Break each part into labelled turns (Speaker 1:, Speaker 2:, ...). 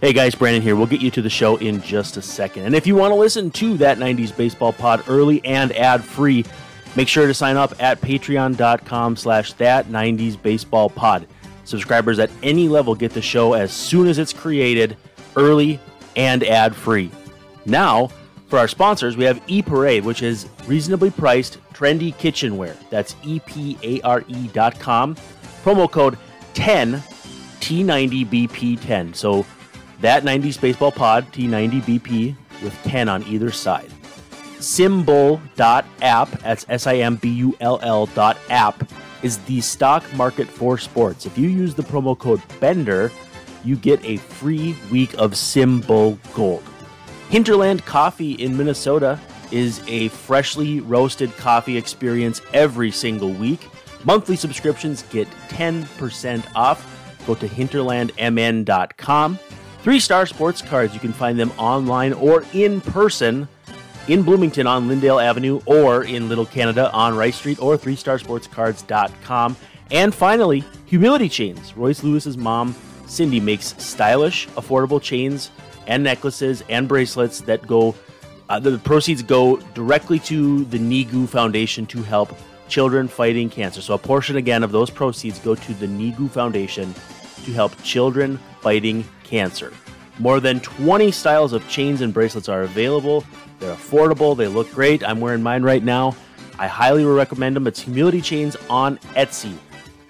Speaker 1: Hey guys, Brandon here. We'll get you to the show in just a second. And if you want to listen to that 90s baseball pod early and ad free, make sure to sign up at patreon.com slash that 90s baseball pod. Subscribers at any level get the show as soon as it's created, early and ad free. Now, for our sponsors, we have E Parade, which is reasonably priced, trendy kitchenware. That's E-P-A-R-E dot com. Promo code 10 T90BP10. So that 90s baseball pod, T90BP, with 10 on either side. Simbull.app, that's S I M B U L L dot app, is the stock market for sports. If you use the promo code BENDER, you get a free week of Simbull Gold. Hinterland Coffee in Minnesota is a freshly roasted coffee experience every single week. Monthly subscriptions get 10% off. Go to hinterlandmn.com. Three star sports cards, you can find them online or in person in Bloomington on Lyndale Avenue or in Little Canada on Rice Street or 3starsportscards.com. And finally, Humility Chains. Royce Lewis's mom, Cindy, makes stylish, affordable chains and necklaces and bracelets that go, uh, the proceeds go directly to the NEGU Foundation to help children fighting cancer. So a portion again of those proceeds go to the NEGU Foundation to help children fighting cancer. More than 20 styles of chains and bracelets are available. They're affordable, they look great. I'm wearing mine right now. I highly recommend them. It's Humility Chains on Etsy.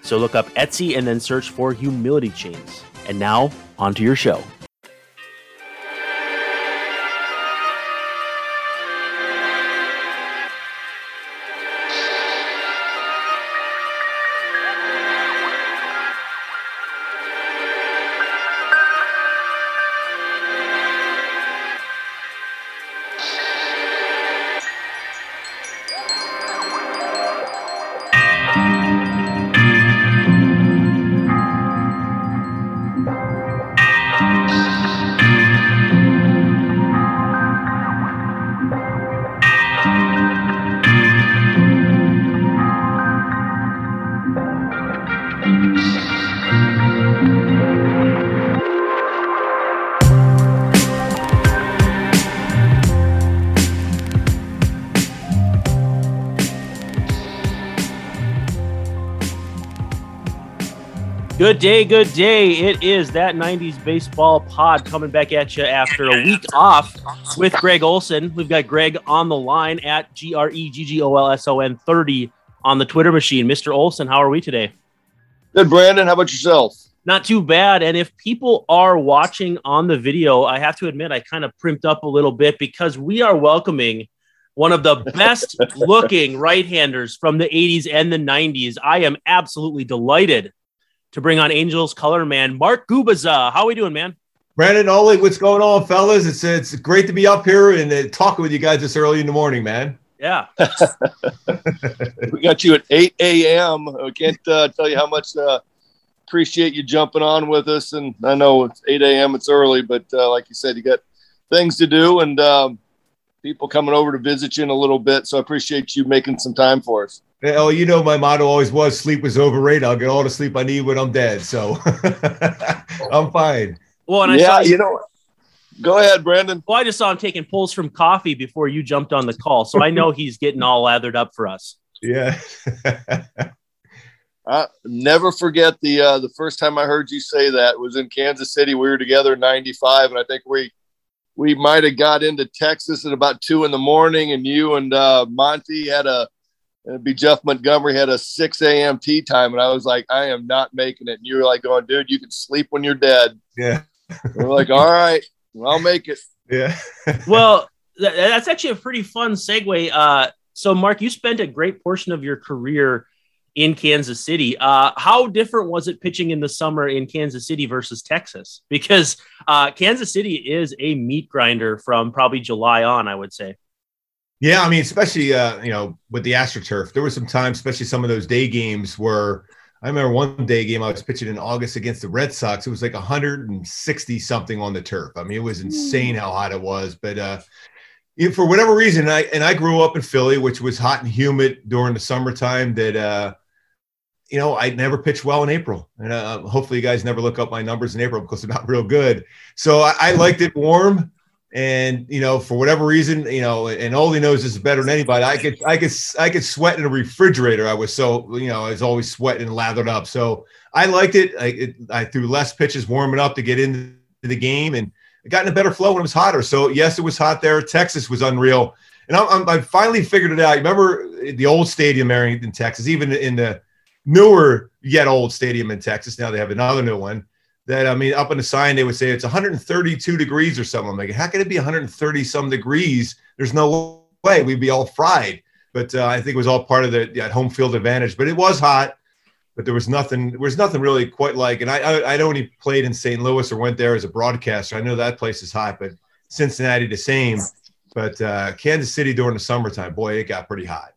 Speaker 1: So look up Etsy and then search for Humility Chains. And now, on to your show. Good day, good day. It is that 90s baseball pod coming back at you after a week off with Gregg Olson. We've got Gregg on the line at G R E G G O L S O N 30 on the Twitter machine. Mr. Olson, how are we today?
Speaker 2: Good, Brandon. How about yourself?
Speaker 1: Not too bad. And if people are watching on the video, I have to admit, I kind of primped up a little bit because we are welcoming one of the best looking right handers from the 80s and the 90s. I am absolutely delighted to bring on Angels color man Mark Gubicza. How are we doing, man?
Speaker 3: Brandon Ollie, what's going on, fellas? It's it's great to be up here and uh, talking with you guys this early in the morning, man.
Speaker 1: Yeah.
Speaker 2: we got you at 8 a.m. I can't uh, tell you how much uh, appreciate you jumping on with us. And I know it's 8 a.m. It's early, but uh, like you said, you got things to do and um, people coming over to visit you in a little bit. So I appreciate you making some time for us.
Speaker 3: Oh, you know, my motto always was sleep was overrated. I'll get all the sleep I need when I'm dead. So I'm fine.
Speaker 1: Well, and I
Speaker 2: yeah,
Speaker 1: saw
Speaker 2: you know, go ahead, Brandon.
Speaker 1: well, I just saw him taking pulls from coffee before you jumped on the call. So I know he's getting all lathered up for us.
Speaker 3: Yeah.
Speaker 2: I never forget the uh, the first time I heard you say that was in Kansas City. We were together in '95, and I think we we might have got into Texas at about two in the morning, and you and uh, Monty had a it'd be Jeff Montgomery had a 6 a.m. tea time, and I was like, I am not making it. And you were like, going, dude, you can sleep when you're dead.
Speaker 3: yeah.
Speaker 2: We're like, all right, well, I'll make it.
Speaker 3: Yeah.
Speaker 1: Well, th- that's actually a pretty fun segue. Uh, so, Mark, you spent a great portion of your career in Kansas City. Uh, how different was it pitching in the summer in Kansas City versus Texas? Because uh, Kansas City is a meat grinder from probably July on, I would say.
Speaker 3: Yeah, I mean, especially uh, you know with the AstroTurf, there was some times, especially some of those day games where I remember one day game I was pitching in August against the Red Sox. It was like 160 something on the turf. I mean, it was insane how hot it was. But uh, for whatever reason, I and I grew up in Philly, which was hot and humid during the summertime. That uh, you know, I never pitched well in April, and uh, hopefully you guys never look up my numbers in April because they're not real good. So I, I liked it warm, and you know, for whatever reason, you know, and Ole knows this is better than anybody. I could, I could, I could sweat in a refrigerator. I was so, you know, I was always sweating and lathered up. So I liked it. I, it, I threw less pitches warming up to get into the game, and it got in a better flow when it was hotter. So yes, it was hot there. Texas was unreal, and I'm, I finally figured it out. Remember the old stadium in Texas, even in the newer yet old stadium in Texas. Now they have another new one. That I mean, up on the sign they would say it's 132 degrees or something. I'm like, how can it be 130 some degrees? There's no way we'd be all fried. But uh, I think it was all part of the that home field advantage. But it was hot. But there was nothing. There was nothing really quite like. And I I, I only played in St. Louis or went there as a broadcaster. I know that place is hot, but Cincinnati the same. But uh, Kansas City during the summertime, boy, it got pretty hot.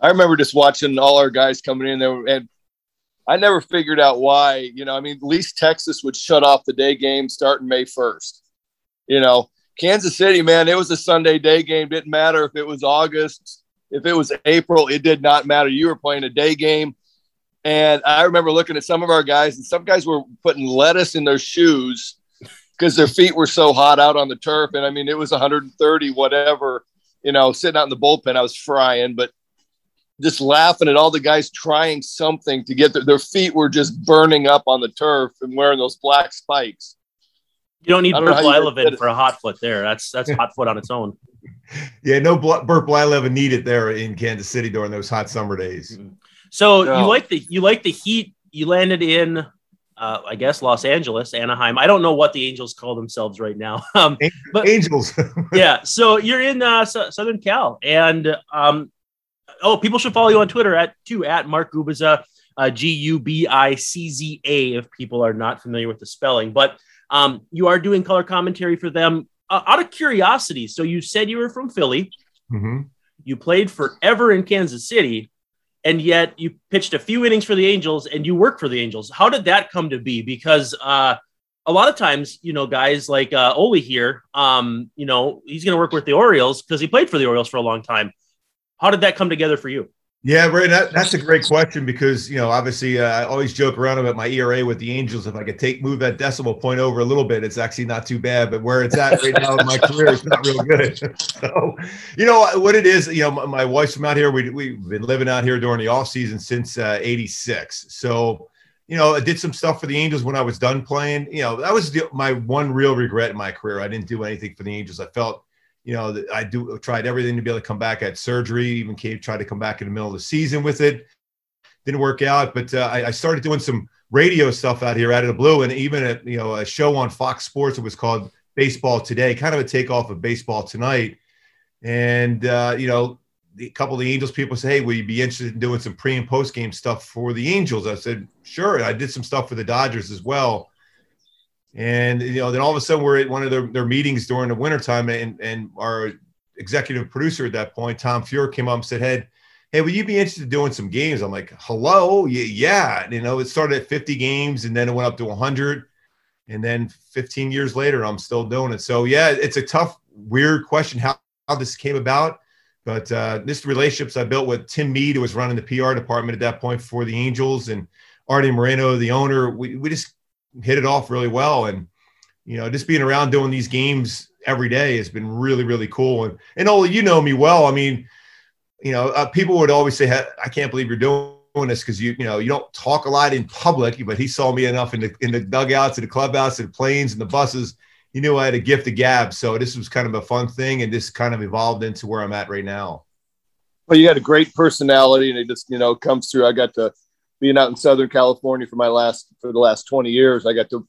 Speaker 2: I remember just watching all our guys coming in there, and I never figured out why. You know, I mean, at least Texas would shut off the day game starting May first. You know, Kansas City, man, it was a Sunday day game. Didn't matter if it was August, if it was April, it did not matter. You were playing a day game. And I remember looking at some of our guys, and some guys were putting lettuce in their shoes because their feet were so hot out on the turf. And I mean, it was 130, whatever, you know, sitting out in the bullpen, I was frying. But just laughing at all the guys trying something to get their, their feet were just burning up on the turf and wearing those black spikes.
Speaker 1: You don't need don't Burt Blyleven for a hot foot there. That's that's hot foot on its own.
Speaker 3: Yeah, no Burt Blyleven needed there in Kansas City during those hot summer days.
Speaker 1: So no. you like the you like the heat. You landed in, uh, I guess, Los Angeles, Anaheim. I don't know what the Angels call themselves right now. Um,
Speaker 3: but Angels.
Speaker 1: yeah. So you're in uh, Southern Cal, and um, oh, people should follow you on Twitter at too at Mark Gubicza, uh, G U B I C Z A, if people are not familiar with the spelling. But um, you are doing color commentary for them uh, out of curiosity. So you said you were from Philly. Mm-hmm. You played forever in Kansas City, and yet you pitched a few innings for the Angels and you work for the Angels. How did that come to be? Because uh, a lot of times, you know, guys like uh, Ole here, um, you know, he's going to work with the Orioles because he played for the Orioles for a long time. How did that come together for you?
Speaker 3: Yeah, Ray, that, that's a great question because you know obviously uh, I always joke around about my ERA with the Angels. If I could take move that decimal point over a little bit, it's actually not too bad. But where it's at right now in my career, it's not real good. so, you know what it is. You know, my, my, wife's from out here. We we've been living out here during the off season since '86. Uh, so, you know, I did some stuff for the Angels when I was done playing. You know, that was the, my one real regret in my career. I didn't do anything for the Angels. I felt you know, I do tried everything to be able to come back at surgery, even came, tried to come back in the middle of the season with it. Didn't work out, but uh, I, I, started doing some radio stuff out here out of the blue, and even at you know a show on Fox Sports. It was called Baseball Today, kind of a takeoff of Baseball Tonight. And uh, you know, a couple of the Angels people say, "Hey, will you be interested in doing some pre and post game stuff for the Angels?" I said, "Sure." I did some stuff for the Dodgers as well. And you know, then all of a sudden we're at one of their, their meetings during the wintertime and and our executive producer at that point, Tom Fuhr, came up and said, Hey, hey, will you be interested in doing some games? I'm like, hello, yeah. You know, it started at 50 games and then it went up to 100. And then 15 years later, I'm still doing it. So yeah, it's a tough, weird question how, how this came about. But uh, this relationships I built with Tim Mead, who was running the PR department at that point for the Angels, and Arte Moreno, the owner. We, we just hit it off really well. And, you know, just being around doing these games every day has been really, really cool. And, and Ole, you know me well. I mean, you know, uh, people would always say, I can't believe you're doing this because you, you know, you don't talk a lot in public, but he saw me enough in the, in the dugouts and the clubhouse and the planes and the buses. He knew I had a gift of gab. So this was kind of a fun thing. And this kind of evolved into where I'm at right now.
Speaker 2: Well, you had a great personality and it just, you know, comes through. I got to, being out in Southern California for my last for the last 20 years, I got to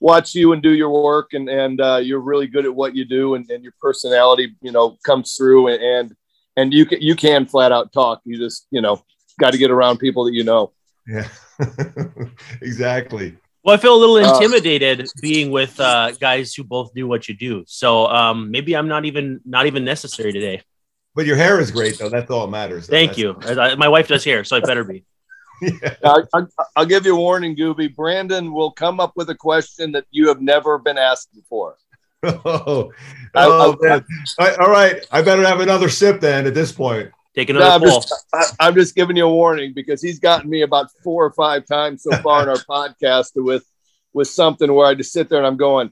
Speaker 2: watch you and do your work and and uh, you're really good at what you do and, and your personality, you know, comes through and and, and you can you can flat out talk. You just, you know, got to get around people that you know.
Speaker 3: Yeah. exactly.
Speaker 1: Well, I feel a little uh, intimidated uh, being with uh, guys who both do what you do. So um, maybe I'm not even not even necessary today.
Speaker 3: But your hair is great, though. That's all that matters.
Speaker 1: Though. Thank That's you. My wife does hair, so I better be
Speaker 2: yeah. I, will give you a warning, Gooby. Brandon will come up with a question that you have never been asked before.
Speaker 3: Oh, oh I, I, oh, all right. I better have another sip then at this point.
Speaker 1: Take another
Speaker 2: No, I'm
Speaker 1: poll.
Speaker 2: just, I, I'm just giving you a warning because he's gotten me about four or five times so far in our podcast with with something where I just sit there and I'm going,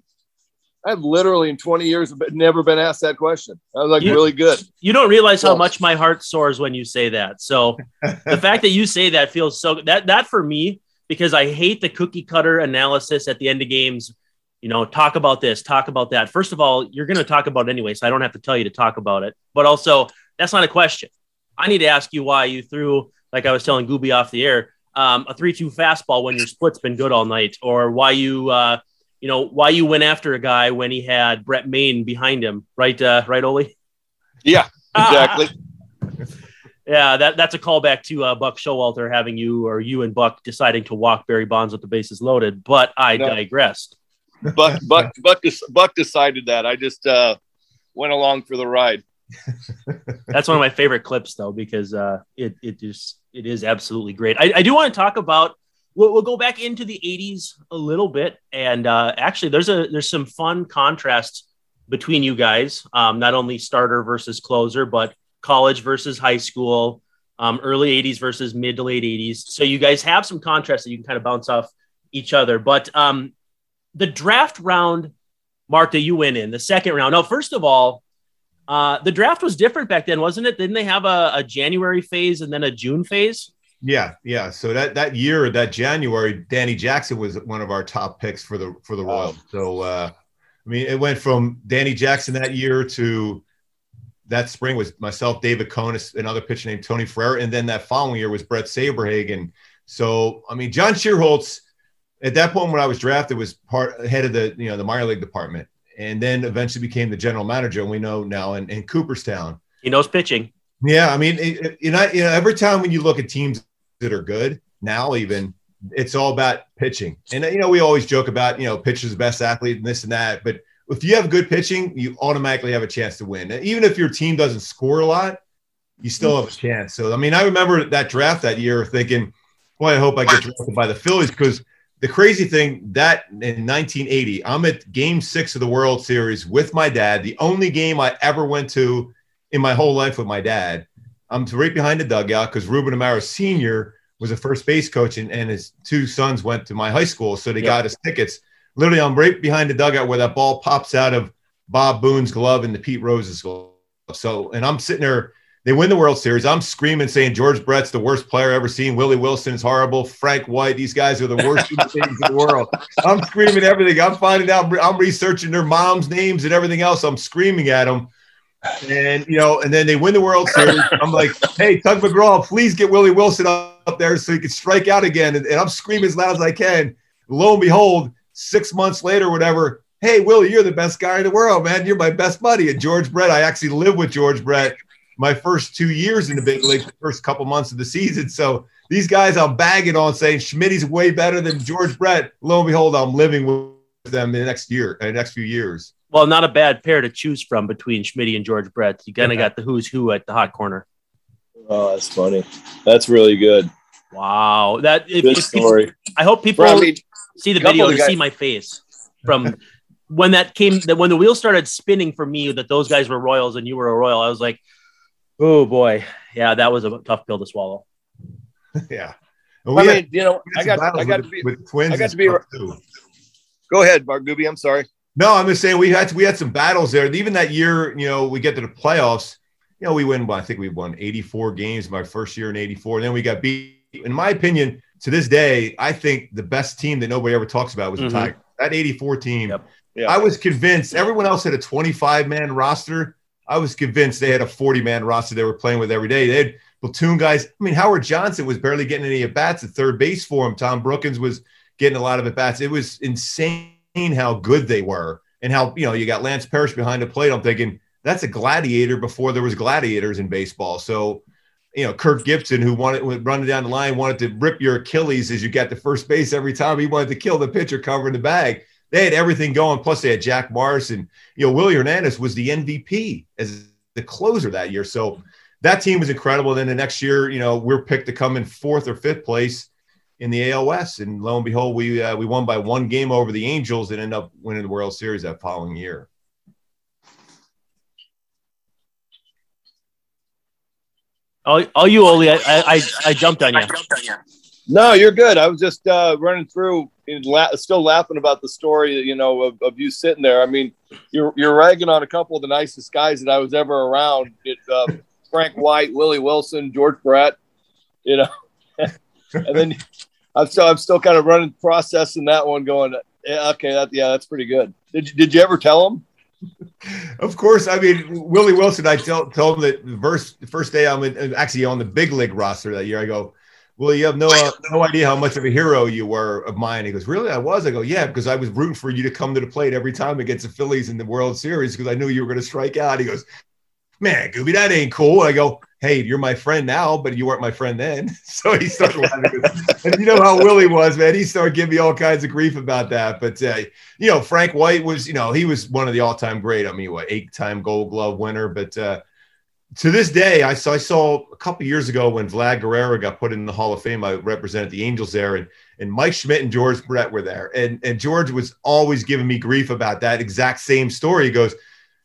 Speaker 2: I've literally in 20 years never been asked that question. I was like,
Speaker 1: You-
Speaker 2: really good.
Speaker 1: You don't realize how much my heart soars when you say that. So the fact that you say that feels so that that for me because I hate the cookie cutter analysis at the end of games. You know, talk about this, talk about that. First of all, you're going to talk about it anyway, so I don't have to tell you to talk about it. But also, that's not a question. I need to ask you why you threw, like I was telling Gooby off the air, um, a three-two fastball when your split's been good all night, or why you, uh, you know, why you went after a guy when he had Brent Mayne behind him, right? Uh, right, Oli?
Speaker 2: Yeah, exactly.
Speaker 1: Yeah, that, that's a callback to uh, Buck Showalter having you or you and Buck deciding to walk Barry Bonds with the bases loaded. But I
Speaker 2: No.
Speaker 1: digressed.
Speaker 2: Buck, Buck, Buck, Buck decided that. I just uh, went along for the ride.
Speaker 1: That's one of my favorite clips, though, because uh, it it just it is absolutely great. I, I do want to talk about. We'll, we'll go back into the '80s a little bit, and uh, actually, there's a there's some fun contrasts between you guys. Um, not only starter versus closer, but college versus high school, um, early '80s versus mid to late '80s. So you guys have some contrasts that you can kind of bounce off each other. But um, the draft round, Mark, that you went in the second round. Now, first of all, uh, the draft was different back then, wasn't it? Didn't they have a, a January phase and then a June phase?
Speaker 3: Yeah, yeah. So that that year, that January, Danny Jackson was one of our top picks for the for the Royals. So uh, I mean, it went from Danny Jackson that year to that spring was myself, David Conis, another pitcher named Tony Ferrer, and then that following year was Bret Saberhagen. So I mean, John Schuerholz at that point when I was drafted was part head of the you know the minor league department, and then eventually became the general manager. And we know now in, in Cooperstown.
Speaker 1: He knows pitching.
Speaker 3: Yeah, I mean, it, it- you know, every time when you look at teams that are good now, even it's all about pitching. And you know, we always joke about you know, pitcher's the best athlete and this and that. But if you have good pitching, you automatically have a chance to win. Even if your team doesn't score a lot, you still have a chance. So I mean, I remember that draft that year thinking, boy, I hope I get drafted by the Phillies because the crazy thing that in 1980, I'm at Game Six of the World Series with my dad. The only game I ever went to in my whole life with my dad. I'm right behind the dugout because Ruben Amaro Sr. was a first base coach, and, and his two sons went to my high school, so they
Speaker 1: Yeah.
Speaker 3: got us tickets. Literally, I'm right behind the dugout where that ball pops out of Bob Boone's glove and the Pete Rose's glove. So, and I'm sitting there. They win the World Series. I'm screaming, saying George Brett's the worst player ever seen. Willie Wilson is horrible. Frank White, these guys are the worst human beings in the world. I'm screaming everything. I'm finding out. I'm researching their moms' names and everything else. I'm screaming at them. And you know, and then they win the World Series. I'm like, hey, Tug McGraw, please get Willie Wilson up there so he can strike out again. And, and I'm screaming as loud as I can. Lo and behold, six months later, whatever, hey, Willie, you're the best guy in the world, man. You're my best buddy. And George Brett, I actually lived with George Brett my first two years in the big league, the first couple months of the season. So these guys I'm bagging on saying Schmidt's way better than George Brett. Lo and behold, I'm living with them in the next year, in the next few years.
Speaker 1: Well, not a bad pair to choose from between Schmidt and George Brett. You kind of
Speaker 3: Yeah.
Speaker 1: got the who's who at the hot corner.
Speaker 2: Oh, that's funny. That's really good.
Speaker 1: Wow, that
Speaker 2: Good
Speaker 1: if-
Speaker 2: story.
Speaker 1: I hope people
Speaker 2: Well, I mean,
Speaker 1: see the video
Speaker 2: of
Speaker 1: to
Speaker 2: guys-
Speaker 1: see my face from when that came. That when the wheel started spinning for me, that those guys were Royals and you were a Royal. I was like, oh boy, yeah, that was a tough pill to swallow.
Speaker 3: yeah. And
Speaker 2: I
Speaker 3: we had-
Speaker 2: you know, I got, I
Speaker 3: battles
Speaker 2: got to be.
Speaker 3: with twins.
Speaker 2: I got to be-
Speaker 3: too.
Speaker 2: Go ahead, Mark Gooby. I'm sorry.
Speaker 3: No, I'm just saying we had we had some battles there. Even that year, you know, we get to the playoffs. You know, we win. I think we won 84 games my first year in '84. Then we got beat. In my opinion, to this day, I think the best team that nobody ever talks about was
Speaker 1: Mhm.
Speaker 3: the Tigers. That '84 team.
Speaker 1: Yep.
Speaker 2: Yeah.
Speaker 3: I was convinced everyone else had a 25 man roster. I was convinced they had a 40 man roster they were playing with every day. They had platoon guys. I mean, Howard Johnson was barely getting any at bats at third base for him. Tom Brookens was getting a lot of at bats. It was insane how good they were and how, you know, you got Lance Parrish behind the plate. I'm thinking that's a gladiator before there was gladiators in baseball. So, you know, Kirk Gibson, who wanted would run down the line, wanted to rip your Achilles as you got to first base every time. He wanted to kill the pitcher covering the bag. They had everything going. Plus, they had Jack Morris and you know Willie Hernandez was the MVP as the closer that year. So that team was incredible. Then the next year, you know, we're picked to come in fourth or fifth place in the ALS, and lo and behold, we uh, we won by one game over the Angels and ended up winning the World Series that following year.
Speaker 1: All, all you, Oli. I, I, I jumped on you.
Speaker 2: No, you're good. I was just uh, running through, and la- still laughing about the story. You know, of, of, you sitting there. I mean, you're you're ragging on a couple of the nicest guys that I was ever around. It, uh, Frank White, Willie Wilson, George Brett. You know, and then I'm still I'm still kind of running processing that one, going, yeah, okay, that yeah, that's pretty good. Did you, did you ever tell him?
Speaker 3: Of course, I mean Willie Wilson. I told told him that the first the first day I'm in, actually on the big league roster that year. I go, well, you have no uh, no idea how much of a hero you were of mine. He goes, really? I was. I go, yeah, because I was rooting for you to come to the plate every time against the Phillies in the World Series because I knew you were going to strike out. He goes, man, Gooby, that ain't cool. I go, hey, you're my friend now, but you weren't my friend then. So he started laughing. and you know how Willie was, man. He started giving me all kinds of grief about that. But, uh, you know, Frank White was, you know, he was one of the all time great. I mean, what, eight time gold glove winner. But uh, to this day, I saw, I saw a couple years ago when Vlad Guerrero got put in the Hall of Fame, I represented the Angels there. And, and Mike Schmidt and George Brett were there. And, and George was always giving me grief about that exact same story. He goes,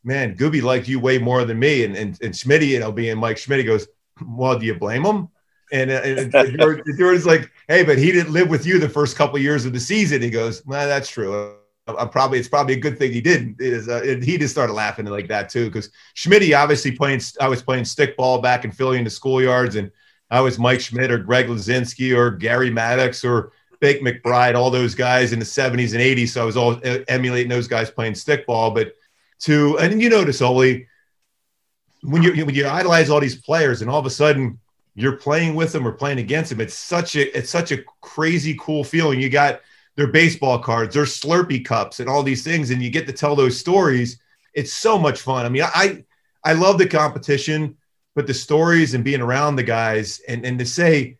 Speaker 3: man, Gooby liked you way more than me. And and, and Schmitty, you know, being Mike Schmidt, goes, well, do you blame him? And, uh, and, and like, hey, but he didn't live with you the first couple of years of the season. He goes, well, that's true. I'm probably it's probably a good thing he didn't. Is uh, he just started laughing like that too because Schmitty obviously playing. I was playing stickball back in Philly in the schoolyards, and I was Mike Schmidt or Greg Luzinski or Gary Maddox or Bake McBride, all those guys in the 70s and 80s. So I was all emulating those guys playing stickball. But to and you notice only when you when you idolize all these players and all of a sudden you're playing with them or playing against them, it's such a it's such a crazy cool feeling. You got their baseball cards, their Slurpee cups, and all these things, and you get to tell those stories. It's so much fun. I mean, I I love the competition, but the stories and being around the guys and and to say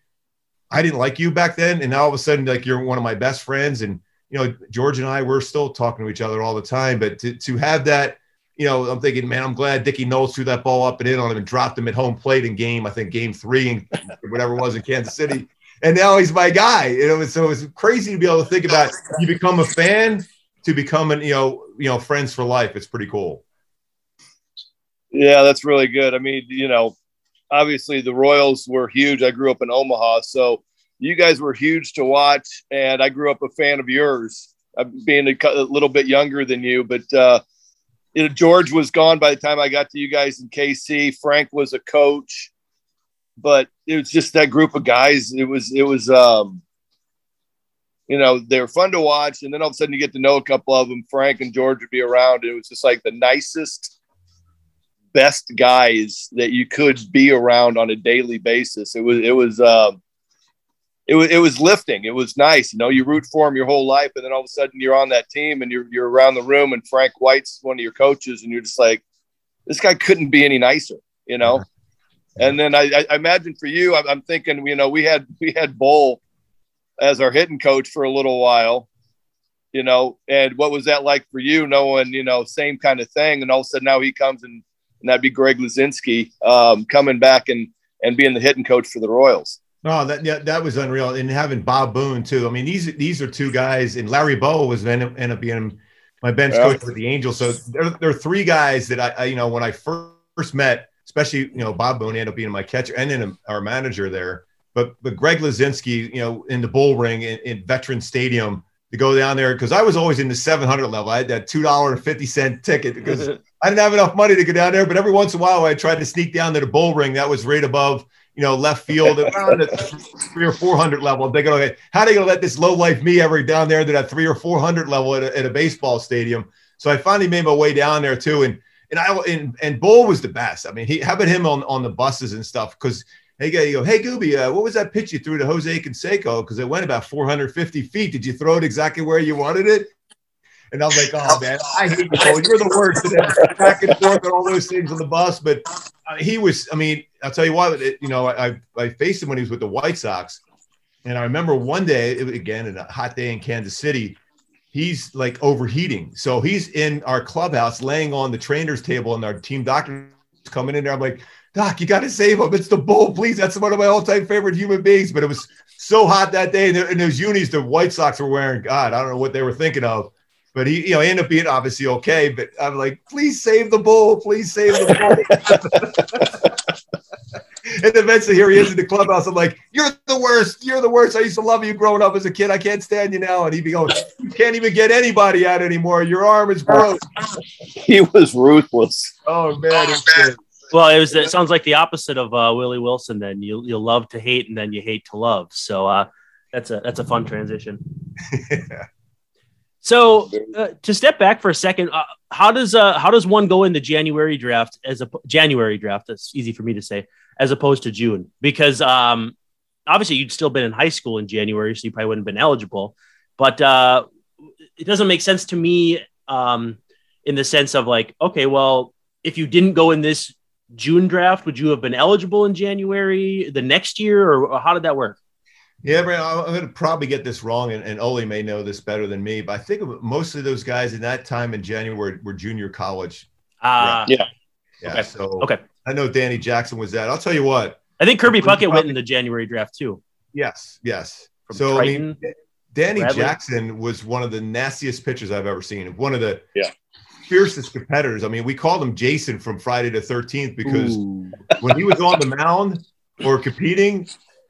Speaker 3: I didn't like you back then, and now all of a sudden like you're one of my best friends and you know, George and I, we're still talking to each other all the time. But to, to have that, you know, I'm thinking, man, I'm glad Dickie Noles threw that ball up and in on him and dropped him at home plate in game, I think game three and whatever it was in Kansas City. And now he's my guy. You know, so it's crazy to be able to think about you become a fan to becoming, you know, you know, friends for life. It's pretty cool.
Speaker 2: Yeah, that's really good. I mean, you know, obviously the Royals were huge. I grew up in Omaha, so you guys were huge to watch, and I grew up a fan of yours, uh, being a, a, little bit younger than you. But uh, you know, George was gone by the time I got to you guys in KC. Frank was a coach, but it was just that group of guys. It was it was um, you know they were fun to watch, and then all of a sudden you get to know a couple of them. Frank and George would be around. It was just like the nicest best guys that you could be around on a daily basis. It was it was um, it was it was lifting. It was nice. You know, you root for him your whole life, and then all of a sudden you're on that team and you're you're around the room, and Frank White's one of your coaches, and you're just like, this guy couldn't be any nicer. You know. And then I, I imagine for you, I'm, thinking, you know, we had we had Bull as our hitting coach for a little while, you know, and what was that like for you, knowing, you know, same kind of thing, and all of a sudden now he comes and, and that'd be Greg Luzinski um, coming back and and being the hitting coach for the Royals.
Speaker 3: No, that yeah, that was unreal, and having Bob Boone too. I mean, these these are two guys, and Larry Bowa was then end up being my bench yeah. coach for the Angels. So there, there are three guys that I, I, you know, when I first met, especially you know Bob Boone ended up being my catcher and then our manager there. But but Greg Luzinski, you know, in the bull ring in, in Veteran Stadium to go down there because I was always in the 700 level. I had that two dollar and fifty cent ticket because I didn't have enough money to go down there. But every once in a while, I tried to sneak down to the bull ring. That was right above you know, left field around the three or four hundred level. They go, okay, how are going to let this low life me ever down there to that three or four hundred level at a, at a, baseball stadium? So I finally made my way down there too, and and I and, and Bull was the best. I mean, he how about him on on the buses and stuff because. Hey, you go, hey, Gooby, uh, what was that pitch you threw to Jose Canseco? Because it went about 450 feet. Did you throw it exactly where you wanted it? And I was like, oh man, I hate you, Cole. You're the worst. And back and forth and all those things on the bus. But uh, he was, I mean, I'll tell you what, it, you know, I, I faced him when he was with the White Sox. And I remember one day, again, in a hot day in Kansas City, he's like overheating. So he's in our clubhouse laying on the trainer's table, and our team doctor is coming in there. I'm like, Doc, you got to save him. It's the bull, please. That's one of my all time favorite human beings. But it was so hot that day. And, and those unis the White Sox were wearing, God, I don't know what they were thinking of. But he, you know, he ended up being obviously okay. But I'm like, please save the bull, please save the bull. and eventually here he is in the clubhouse. I'm like, "You're the worst. You're the worst. I used to love you growing up as a kid. I can't stand you now." And he'd be going, "You can't even get anybody out anymore. Your arm is broke."
Speaker 2: he was ruthless.
Speaker 3: Oh man,
Speaker 1: well, it was. It sounds like the opposite of uh, Willie Wilson. Then you you love to hate, and then you hate to love. So uh, that's a that's a fun transition. yeah. So uh, to step back for a second, uh, how does uh, how does one go in the January draft as a January draft? That's easy for me to say, as opposed to June, because um, obviously you'd still been in high school in January, so you probably wouldn't have been eligible. But uh, it doesn't make sense to me um, in the sense of like, okay, well, if you didn't go in this June draft, would you have been eligible in January the next year, or, or how did that work?
Speaker 3: Yeah, Brent, I'm going to probably get this wrong, and, and Ole may know this better than me, but I think most of those guys in that time in January were, were junior college.
Speaker 1: Uh,
Speaker 2: yeah.
Speaker 3: Yeah.
Speaker 1: Okay.
Speaker 3: So
Speaker 1: okay.
Speaker 3: I know Danny Jackson was that. I'll tell you what.
Speaker 1: I think Kirby Puckett went in the January draft too.
Speaker 3: Yes. Yes.
Speaker 1: From
Speaker 3: so
Speaker 1: Triton,
Speaker 3: I mean, Danny
Speaker 1: Bradley.
Speaker 3: Jackson was one of the nastiest pitchers I've ever seen. One of the
Speaker 2: Yeah.
Speaker 3: fiercest competitors. I mean, we called him Jason from Friday the 13th because
Speaker 1: Ooh.
Speaker 3: when he was on the mound or competing,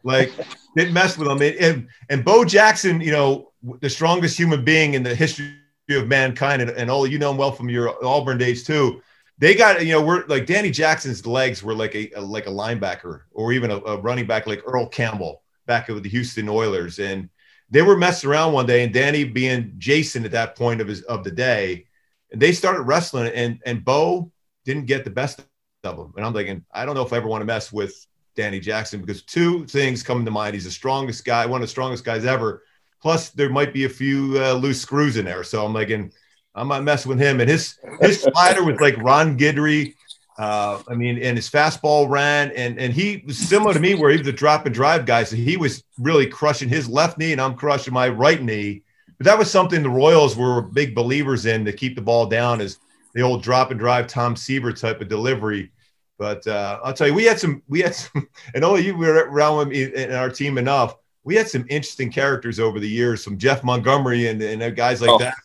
Speaker 3: like didn't mess with him. And, and, and Bo Jackson, you know, the strongest human being in the history of mankind, and, and all you know him well from your Auburn days too. They got, you know, we're like Danny Jackson's legs were like a, a like a linebacker or even a, a running back like Earl Campbell back of the Houston Oilers. And they were messing around one day, and Danny being Jason at that point of his of the day, and they started wrestling, and and Bo didn't get the best of them, And I'm thinking, I don't know if I ever want to mess with Danny Jackson because two things come to mind. He's the strongest guy, one of the strongest guys ever. Plus, there might be a few uh, loose screws in there. So I'm like, and I'm not messing with him. And his his slider was like Ron Guidry. Uh, I mean, and his fastball ran, and and he was similar to me, where he was a drop and drive guy. So he was really crushing his left knee, and I'm crushing my right knee. But that was something the Royals were big believers in to keep the ball down, is the old drop and drive Tom Seaver type of delivery. But uh, I'll tell you, we had some, we had some, and only you were around with me in our team enough. We had some interesting characters over the years, from Jeff Montgomery and, and guys like
Speaker 2: Oh.
Speaker 3: that,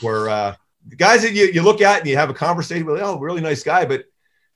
Speaker 3: where uh, guys that you, you look at and you have a conversation with, oh, really nice guy. But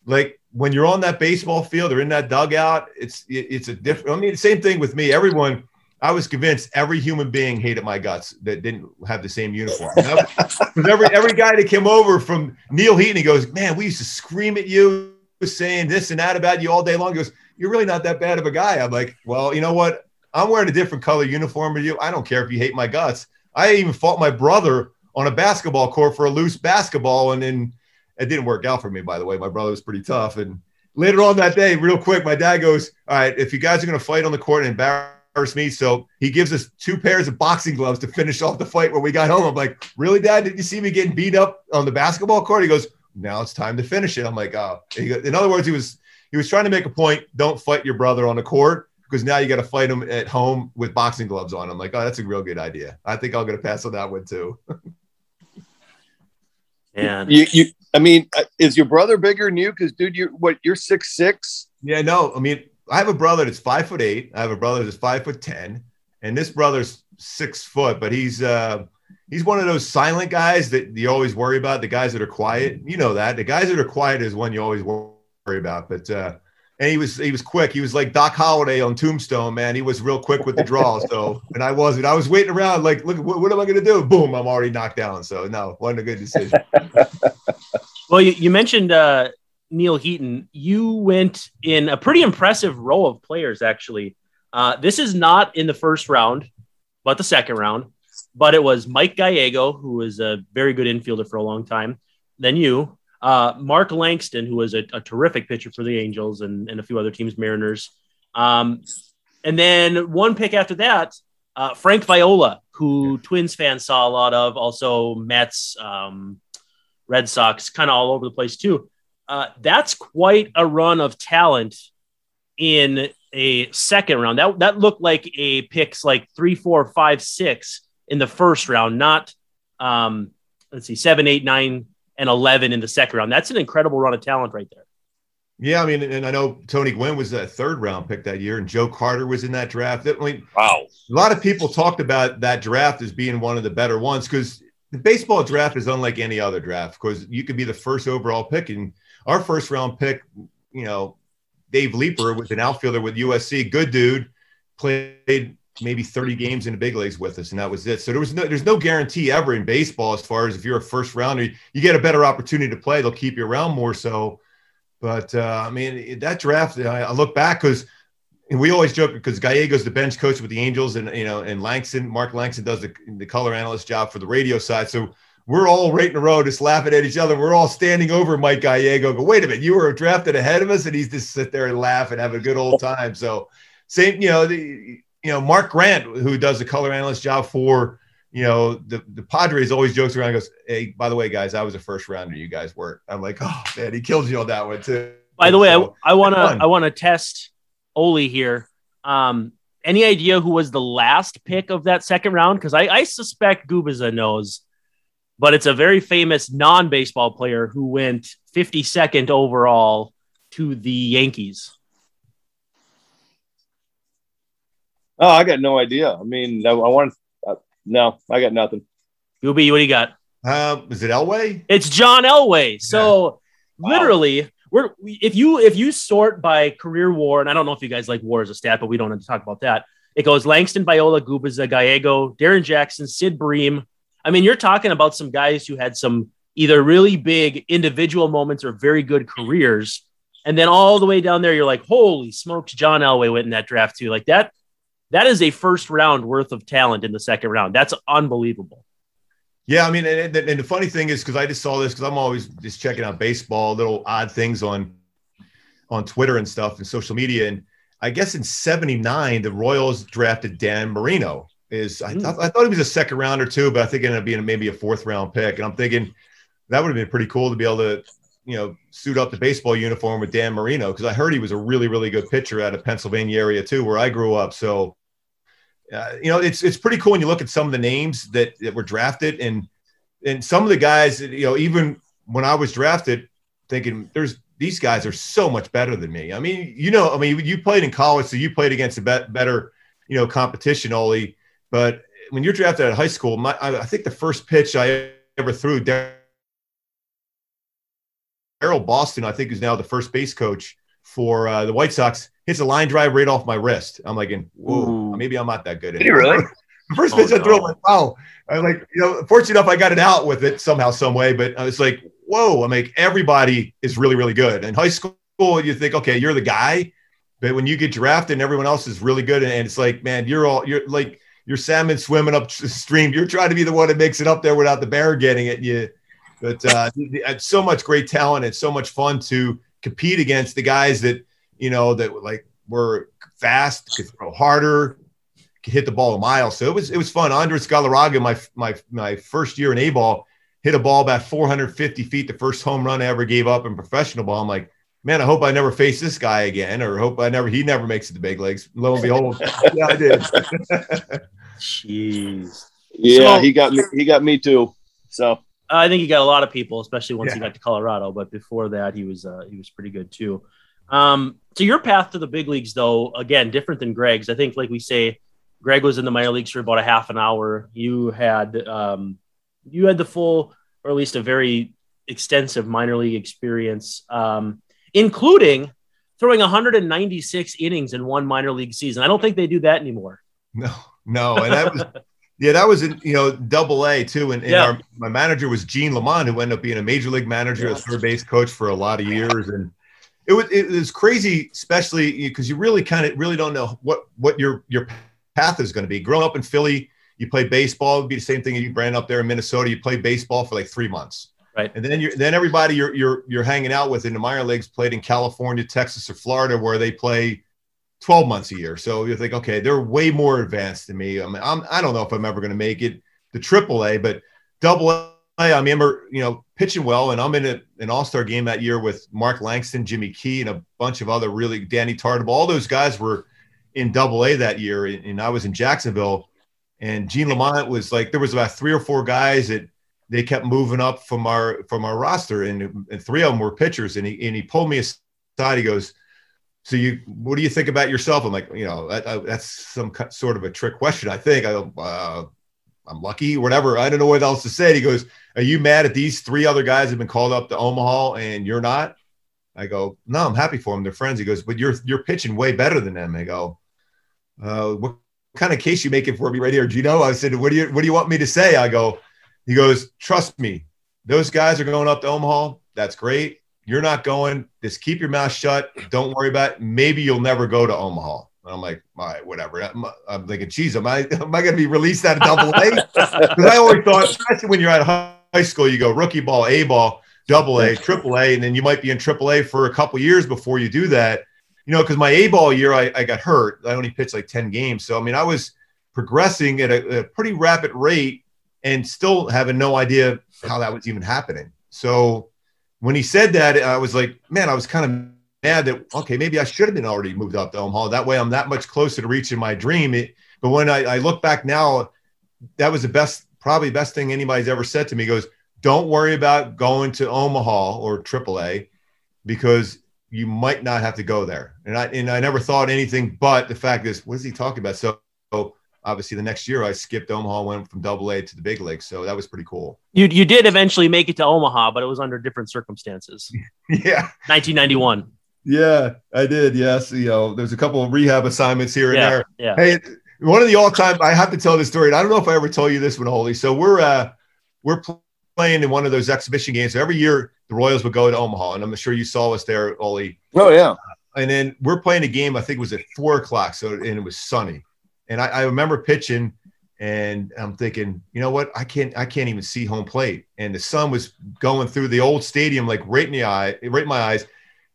Speaker 3: like when you're on that baseball field or in that dugout, it's it, it's a different. I mean, same thing with me. Everyone, I was convinced every human being hated my guts that didn't have the same uniform. You know? 'Cause every every guy that came over from Neil Heaton, he goes, man, we used to scream at you, saying this and that about you all day long. He goes, you're really not that bad of a guy. I'm like, well, you know what? I'm wearing a different color uniform than you. I don't care if you hate my guts. I even fought my brother on a basketball court for a loose basketball, and then it didn't work out for me. By the way, my brother was pretty tough. And later on that day, real quick, my dad goes, "All right, if you guys are going to fight on the court and embarrass me, so he gives us two pairs of boxing gloves to finish off the fight when we got home." I'm like, "Really, Dad? Did you see me getting beat up on the basketball court?" He goes, "Now it's time to finish it." I'm like, "Oh." He goes, in other words, he was he was trying to make a point. Don't fight your brother on the court because now you got to fight him at home with boxing gloves on. I'm like, oh, that's a real good idea. I think I'm going to pass on that one too.
Speaker 1: And
Speaker 2: You, you, I mean, uh, is your brother bigger than you? Because, dude, you're what? You're six six.
Speaker 3: Yeah, no, I mean, I have a brother that's five foot eight. I have a brother that's five foot ten, and this brother's six foot, but he's uh he's one of those silent guys that you always worry about. The guys that are quiet, you know that the guys that are quiet is one you always worry about. But uh, and he was he was quick. He was like Doc Holliday on Tombstone, man. He was real quick with the draw. So and I wasn't. I was waiting around like, look, what, what am I going to do? Boom! I'm already knocked down. So no, wasn't a good decision.
Speaker 1: well, you, you mentioned uh, Neil Heaton. You went in a pretty impressive row of players, actually. Uh, this is not in the first round, but the second round. But it was Mike Gallego, who was a very good infielder for a long time. Then you, uh, Mark Langston, who was a, a terrific pitcher for the Angels and, and a few other teams, Mariners. Um, and then one pick after that, uh, Frank Viola, who Twins fans saw a lot of, also Mets, um, Red Sox, kind of all over the place too. Uh, that's quite a run of talent in a second round. That that looked like a picks like three, four, five, six in the first round, not um, let's see, seven, eight, nine, and eleven in the second round. That's an incredible run of talent right there.
Speaker 3: Yeah, I mean, and I know Tony Gwynn was that third round pick that year, and Joe Carter was in that draft. I mean,
Speaker 2: Wow.
Speaker 3: a lot of people talked about that draft as being one of the better ones because the baseball draft is unlike any other draft because you could be the first overall pick, and our first round pick, you know, Dave Leeper was an outfielder with USC, good dude, played maybe 30 games in the big leagues with us, and that was it. So there was no there's no guarantee ever in baseball as far as if you're a first rounder, you get a better opportunity to play, they'll keep you around more so. But uh, I mean, that draft, I, look back because we always joke because Gallegos the bench coach with the Angels, and you know, and Langston, Mark Langston does the, the color analyst job for the radio side. So we're all right in a row, just laughing at each other. We're all standing over Mike Gallego. Go, wait a minute, you were drafted ahead of us, and he's just sit there and laugh and have a good old time. So same, you know, the you know Mark Grant, who does the color analyst job for you know the the Padres, always jokes around. goes, hey, by the way, guys, I was a first rounder. You guys weren't. I'm like, oh man, he killed you on that one too.
Speaker 1: By the way, so, I, I want to I want to test Oli here. Um, any idea who was the last pick of that second round? Because I, I suspect Gubicza knows, but it's a very famous non-baseball player who went 52nd overall to the Yankees.
Speaker 2: Oh, I got no idea. I mean, I, I want uh, no, I got nothing.
Speaker 1: Gooby, what do you got?
Speaker 3: Uh, is it Elway?
Speaker 1: It's John Elway. So yeah. wow. literally, we're if you if you sort by career WAR, and I don't know if you guys like WAR as a stat, but we don't have to talk about that. It goes Langston, Viola, Gubicza, Gallego, Darrin Jackson, Sid Bream. I mean, you're talking about some guys who had some either really big individual moments or very good careers. And then all the way down there, you're like, holy smokes, John Elway went in that draft too. Like that, that is a first round worth of talent in the second round. That's unbelievable.
Speaker 3: Yeah, I mean, and, and the funny thing is because I just saw this because I'm always just checking out baseball, little odd things on on Twitter and stuff and social media. And I guess in '79, the Royals drafted Dan Marino. Is I, th- hmm. I thought he was a second round or two, but I think it ended up being maybe a fourth round pick. And I'm thinking that would have been pretty cool to be able to, you know, suit up the baseball uniform with Dan Marino because I heard he was a really, really good pitcher out of Pennsylvania area too, where I grew up. So uh, you know, it's it's pretty cool when you look at some of the names that, that were drafted and and some of the guys, you know, even when I was drafted, thinking there's these guys are so much better than me. I mean, you know, I mean, you played in college, so you played against a better, you know, competition, Ollie. But when you're drafted at high school, my, I, I think the first pitch I ever threw, Daryl Boston, I think, is now the first base coach for uh, the White Sox hits a line drive right off my wrist. I'm like, whoa, Ooh. maybe I'm not that good.
Speaker 2: Did he really?
Speaker 3: the first pitch oh, I threw, I'm like, wow. I like, you know, fortunate enough, I got it out with it somehow, some way. But I was like, whoa. I'm like, everybody is really, really good. In high school, you think, okay, you're the guy. But when you get drafted and everyone else is really good, and it's like, man, you're all, you're like, you're salmon swimming upstream. You're trying to be the one that makes it up there without the bear getting it. You, but uh, it's so much great talent. It's so much fun to compete against the guys that you know, that like were fast, could throw harder, could hit the ball a mile. So it was it was fun. Andres Galarraga, my my my first year in A ball, hit a ball about 450 feet, the first home run I ever gave up in professional ball. I'm like, man, I hope I never face this guy again, or hope I never he never makes it to big leagues. Lo and behold, yeah, I did.
Speaker 1: Jeez.
Speaker 2: Yeah, so, he got me. He got me too. So
Speaker 1: I think he got a lot of people, especially once yeah. he got to Colorado. But before that, he was uh, he was pretty good too. Um, so your path to the big leagues, though, again, different than Gregg's. I think, like we say, Gregg was in the minor leagues for about a half an hour. You had um, you had the full, or at least a very extensive minor league experience, um, including throwing 196 innings in one minor league season. I don't think they do that anymore.
Speaker 3: No, no, and that was. Yeah, that was in you know double A too, and, and yeah. our, my manager was Gene Lamont, who ended up being a major league manager, a third base coach for a lot of years, and it was it was crazy, especially because you really kind of really don't know what what your your path is going to be. Growing up in Philly, you play baseball. It would be the same thing you ran up there in Minnesota. You play baseball for like three months,
Speaker 1: right?
Speaker 3: And then you then everybody you're you're you're hanging out with in the minor leagues played in California, Texas, or Florida, where they play 12 months a year. So you think, okay, they're way more advanced than me. I mean, I'm I don't know if I'm ever going to make it to Triple A, but Double A I remember, you know, pitching well, and I'm in a, an All Star game that year with Mark Langston, Jimmy Key, and a bunch of other really Danny Tartabull. All those guys were in Double A that year, and I was in Jacksonville. And Gene Lamont was like, there was about three or four guys that they kept moving up from our from our roster, and, and three of them were pitchers. And he and he pulled me aside. He goes, "So you, what do you think about yourself?" I'm like, you know, that, that's some sort of a trick question. I think I uh, I'm lucky, whatever. I don't know what else to say. he goes, Are you mad at these three other guys have been called up to Omaha and you're not? I go, no, I'm happy for them. They're friends. He goes, but you're you're pitching way better than them. I go, uh, what kind of case you making for me right here, Gino? I said, what do you what do you want me to say? I go, he goes, trust me, those guys are going up to Omaha. That's great. You're not going. Just keep your mouth shut. Don't worry about it. Maybe you'll never go to Omaha. And I'm like, all right, whatever. I'm, I'm thinking, geez, am I am I going to be released at of double A? Because I always thought, especially when you're at high school, you go rookie ball, A ball, double A, triple A, and then you might be in triple A for a couple years before you do that. You know, because my A ball year, I, I got hurt. I only pitched like 10 games. So, I mean, I was progressing at a, a pretty rapid rate and still having no idea how that was even happening. So when he said that, I was like, man, I was kind of mad that okay, maybe I should have been already moved up to Omaha. That way, I'm that much closer to reaching my dream. It, but when I, I, look back now, that was the best, probably best thing anybody's ever said to me. He goes, don't worry about going to Omaha or AAA because you might not have to go there. And I and I never thought anything but the fact is, what is he talking about? So, so obviously the next year I skipped Omaha, went from double A to the big league. So that was pretty cool.
Speaker 1: You you did eventually make it to Omaha, but it was under different circumstances.
Speaker 3: yeah.
Speaker 1: 1991.
Speaker 3: Yeah, I did. Yes, you know, there's a couple of rehab assignments here and
Speaker 1: yeah,
Speaker 3: there.
Speaker 1: Yeah.
Speaker 3: Hey, one of the all-time. I have to tell this story. And I don't know if I ever told you this one, Oli. So we're uh we're playing in one of those exhibition games. So every year the Royals would go to Omaha, and I'm sure you saw us there, Oli.
Speaker 2: Oh yeah.
Speaker 3: And then we're playing a game. I think it was at four o'clock. So and it was sunny, and I, I remember pitching. And I'm thinking, you know what? I can't, I can't even see home plate. And the sun was going through the old stadium, like right in the eye, right in my eyes.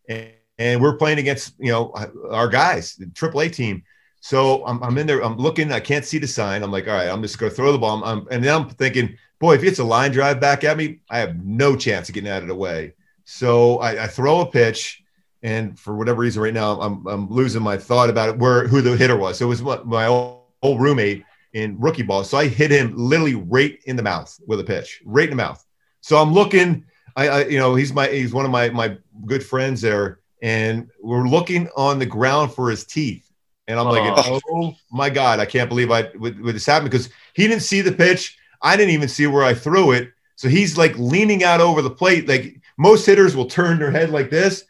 Speaker 3: And, and we're playing against you know our guys, the AAA team. So I'm, I'm in there, I'm looking, I can't see the sign. I'm like, all right, I'm just gonna throw the ball. I'm, and then I'm thinking, boy, if it's a line drive back at me, I have no chance of getting out of the way. So I, I throw a pitch, and for whatever reason, right now I'm, I'm losing my thought about it, where who the hitter was. So it was my, my old, old roommate in rookie ball. So I hit him literally right in the mouth with a pitch, right in the mouth. So I'm looking. I, I you know, he's my he's one of my my good friends there and we're looking on the ground for his teeth. And I'm oh. like, oh my God, I can't believe I with, with this happened because he didn't see the pitch. I didn't even see where I threw it. So he's like leaning out over the plate. Like most hitters will turn their head like this.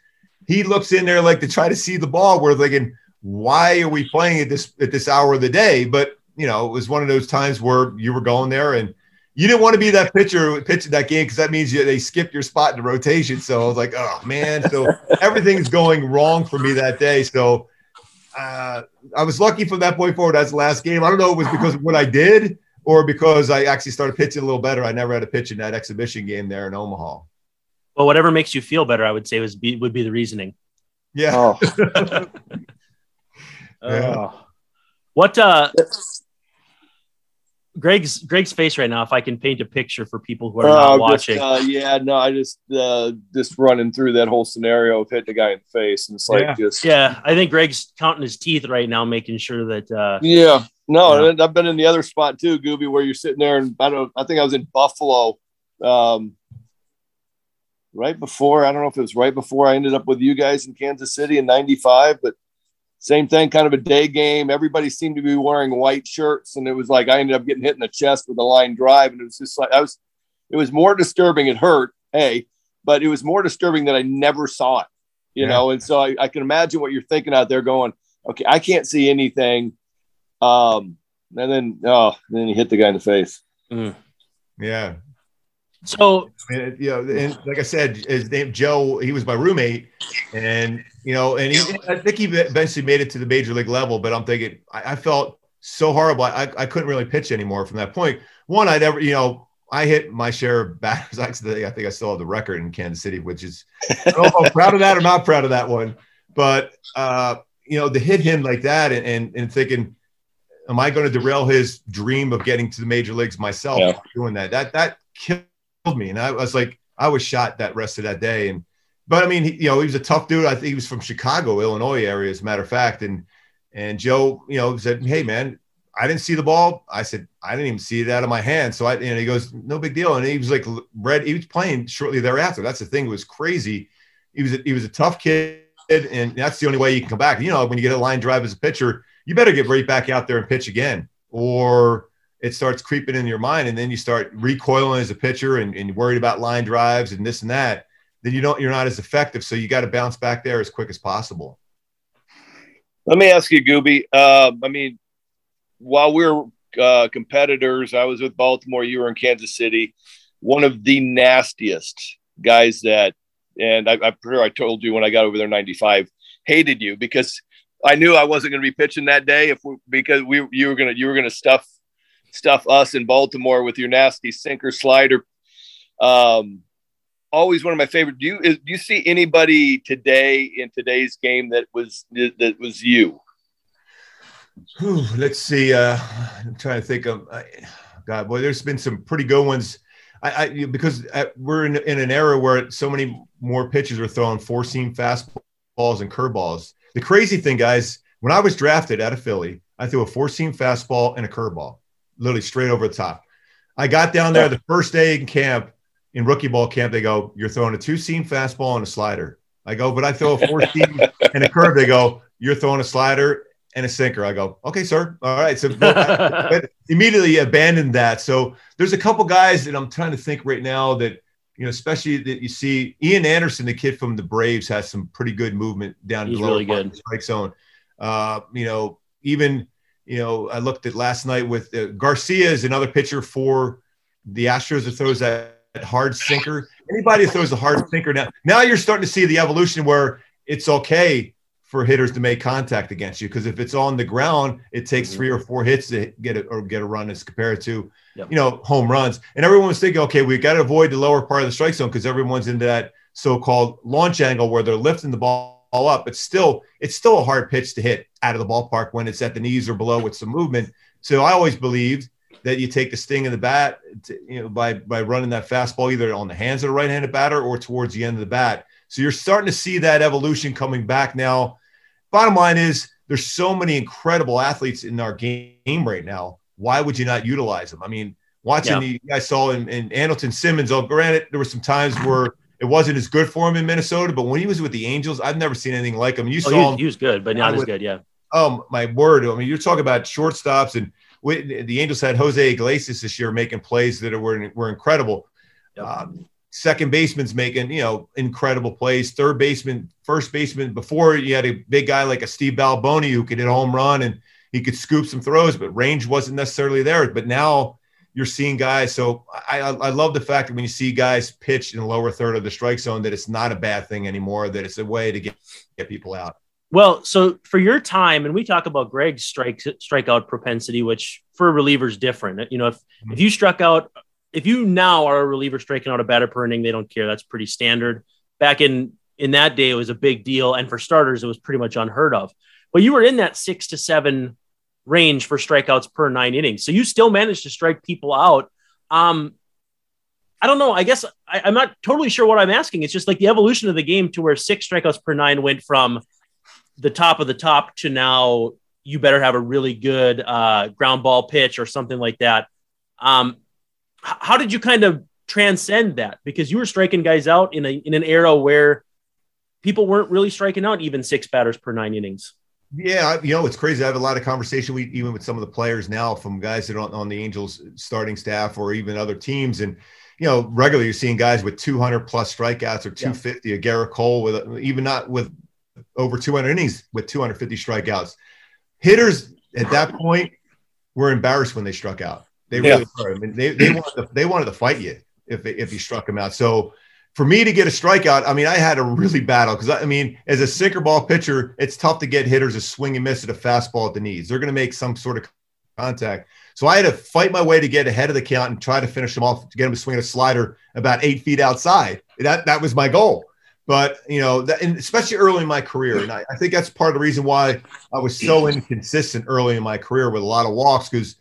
Speaker 3: He looks in there like to try to see the ball. We're thinking, why are we playing at this at this hour of the day? But you know, it was one of those times where you were going there and you didn't want to be that pitcher pitching that game because that means you, they skipped your spot in the rotation. So I was like, oh man, so everything's going wrong for me that day. So uh, I was lucky from that point forward. That's the last game. I don't know if it was because of what I did or because I actually started pitching a little better. I never had a pitch in that exhibition game there in Omaha.
Speaker 1: Well, whatever makes you feel better, I would say was be, would be the reasoning.
Speaker 3: Yeah.
Speaker 1: Oh. yeah. Oh. What uh Gregg's Gregg's face right now. If I can paint a picture for people who are not uh, watching,
Speaker 2: just, uh, yeah, no, I just uh, just running through that whole scenario of hitting a guy in the face, and it's like
Speaker 1: yeah.
Speaker 2: just
Speaker 1: yeah. I think Gregg's counting his teeth right now, making sure that uh,
Speaker 2: yeah. No, I've been in the other spot too, Gooby, where you're sitting there, and I don't. I think I was in Buffalo, um, right before. I don't know if it was right before I ended up with you guys in Kansas City in '95, but same thing, kind of a day game. Everybody seemed to be wearing white shirts, and it was like I ended up getting hit in the chest with a line drive, and it was just like I was. It was more disturbing. It hurt, hey, but it was more disturbing that I never saw it, you yeah. know. And so I, I, can imagine what you're thinking out there, going, "Okay, I can't see anything," um, and then oh, then he hit the guy in the face.
Speaker 1: Mm.
Speaker 3: Yeah,
Speaker 1: so,
Speaker 3: and, you know, and like I said, his name Joe. He was my roommate, and you know, and he, I think he eventually made it to the major league level. But I'm thinking, I, I felt so horrible. I, I couldn't really pitch anymore from that point. One, I'd ever, you know, I hit my share of batters. Actually, I think I still have the record in Kansas City, which is I don't know if I'm proud of that or not proud of that one. But uh, you know, to hit him like that and and, and thinking, am I going to derail his dream of getting to the major leagues myself yeah. doing that? That that killed me. And I was like, I was shot that rest of that day. And, but I mean, he, you know, he was a tough dude. I think he was from Chicago, Illinois area, as a matter of fact. And, and Joe, you know, said, Hey man, I didn't see the ball. I said, I didn't even see it out of my hand. So I, and he goes, no big deal. And he was like, red, he was playing shortly thereafter. That's the thing. It was crazy. He was, a, he was a tough kid. And that's the only way you can come back. You know, when you get a line drive as a pitcher, you better get right back out there and pitch again, or it starts creeping in your mind and then you start recoiling as a pitcher and, and worried about line drives and this and that then you don't you're not as effective. So you got to bounce back there as quick as possible.
Speaker 2: Let me ask you, Gooby. Uh, I mean, while we're uh, competitors, I was with Baltimore. You were in Kansas City. One of the nastiest guys that, and I, I'm sure I told you when I got over there '95, hated you because I knew I wasn't going to be pitching that day if we, because we you were gonna you were gonna stuff stuff us in Baltimore with your nasty sinker slider. Um, always one of my favorite. Do you is, do you see anybody today in today's game that was that was you?
Speaker 3: Whew, let's see. Uh, I'm trying to think of. God, boy, there's been some pretty good ones. I, I because uh, we're in, in an era where so many more pitches are throwing four seam fastballs and curveballs. The crazy thing, guys, when I was drafted out of Philly, I threw a four seam fastball and a curveball, literally straight over the top. I got down there the first day in camp, in rookie ball camp. They go, "You're throwing a two seam fastball and a slider." I go, "But I throw a four seam and a curve." They go, "You're throwing a slider and a sinker." I go, "Okay, sir. All right." So immediately abandoned that. So there's a couple guys that I'm trying to think right now that you know, especially that you see Ian Anderson, the kid from the Braves, has some pretty good movement down
Speaker 1: He's really good.
Speaker 3: strike zone. Uh, you know, even you know, I looked at last night with uh, Garcia is another pitcher for the Astros that throws that hard sinker. Anybody throws a hard sinker now, now you're starting to see the evolution where it's okay for hitters to make contact against you because if it's on the ground, it takes mm-hmm. three or four hits to get it or get a run as compared to yep. you know home runs. And everyone was thinking, okay, we got to avoid the lower part of the strike zone because everyone's into that so-called launch angle where they're lifting the ball up. But still, it's still a hard pitch to hit out of the ballpark when it's at the knees or below with some movement. So I always believed that you take the sting of the bat, to, you know, by by running that fastball either on the hands of the right-handed batter or towards the end of the bat. So you're starting to see that evolution coming back now. Bottom line is there's so many incredible athletes in our game right now. Why would you not utilize them? I mean, watching yeah. the I saw in, in Andrelton Simmons. Oh, granted, there were some times where it wasn't as good for him in Minnesota, but when he was with the Angels, I've never seen anything like him. You oh, saw
Speaker 1: he
Speaker 3: was, him.
Speaker 1: He was good, but not with, as good. Yeah.
Speaker 3: Oh my word! I mean, you're talking about shortstops, and we, the Angels had Jose Iglesias this year making plays that were were incredible. Yep. Um, second baseman's making you know incredible plays. Third baseman, first baseman. Before you had a big guy like a Steve Balboni who could hit home run and he could scoop some throws, but range wasn't necessarily there. But now you're seeing guys. So I, I love the fact that when you see guys pitch in the lower third of the strike zone, that it's not a bad thing anymore. That it's a way to get get people out.
Speaker 1: Well, so for your time, and we talk about Gregg's strike strikeout propensity, which for relievers different. You know, if mm-hmm. if you struck out if you now are a reliever striking out a batter per inning, they don't care. That's pretty standard. Back in in that day, it was a big deal, and for starters, it was pretty much unheard of. But you were in that six to seven range for strikeouts per nine innings, so you still managed to strike people out. Um, I don't know. I guess I, I'm not totally sure what I'm asking. It's just like the evolution of the game to where six strikeouts per nine went from the top of the top to now you better have a really good uh, ground ball pitch or something like that. Um, how did you kind of transcend that? Because you were striking guys out in a in an era where people weren't really striking out even six batters per nine innings.
Speaker 3: Yeah, you know it's crazy. I have a lot of conversation we, even with some of the players now from guys that are on, on the Angels starting staff or even other teams, and you know regularly you're seeing guys with 200 plus strikeouts or 250. Yeah. A Gerrit Cole with even not with over 200 innings with 250 strikeouts. Hitters at that point were embarrassed when they struck out. They really yeah. were. I mean, they, they wanted to, they wanted to fight you if if you struck them out. So for me to get a strikeout, I mean, I had a really battle because I mean, as a sinker ball pitcher, it's tough to get hitters to swing and miss at a fastball at the knees. They're going to make some sort of contact. So I had to fight my way to get ahead of the count and try to finish them off to get them to swing a slider about eight feet outside. That that was my goal. But you know, that, especially early in my career, and I, I think that's part of the reason why I was so inconsistent early in my career with a lot of walks because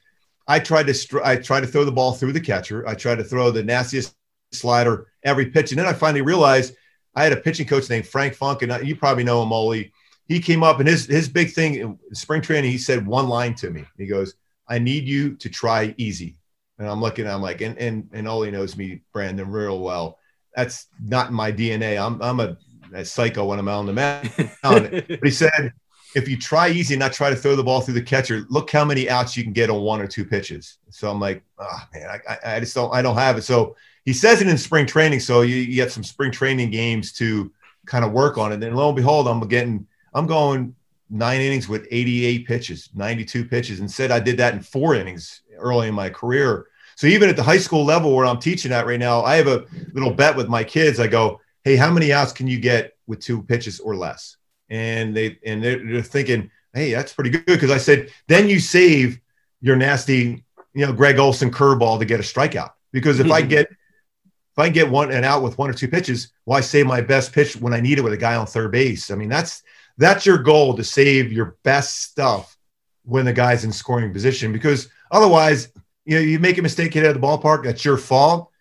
Speaker 3: I tried to str- I tried to throw the ball through the catcher. I tried to throw the nastiest slider every pitch, and then I finally realized I had a pitching coach named Frank Funk, and you probably know him, Oli. He came up and his his big thing in spring training. He said one line to me. He goes, "I need you to try easy." And I'm looking. I'm like, and and and Oli knows me, Brandon, real well. That's not my DNA. I'm I'm a, a psycho when I'm on the mound. but he said, if you try easy and not try to throw the ball through the catcher, look how many outs you can get on one or two pitches. So I'm like, oh man, I, I just don't, I don't have it. So he says it in spring training. So you, you get some spring training games to kind of work on it. And lo and behold, I'm getting, I'm going nine innings with 88 pitches, 92 pitches, and said I did that in four innings early in my career. So even at the high school level where I'm teaching at right now, I have a little bet with my kids. I go, hey, how many outs can you get with two pitches or less? And they and they're, they're thinking, hey, that's pretty good because I said then you save your nasty, you know, Gregg Olson curveball to get a strikeout because if I mm-hmm. get if I get one and out with one or two pitches, why save my best pitch when I need it with a guy on third base? I mean, that's that's your goal to save your best stuff when the guy's in scoring position because otherwise, you know, you make a mistake hit out of the ballpark, that's your fault.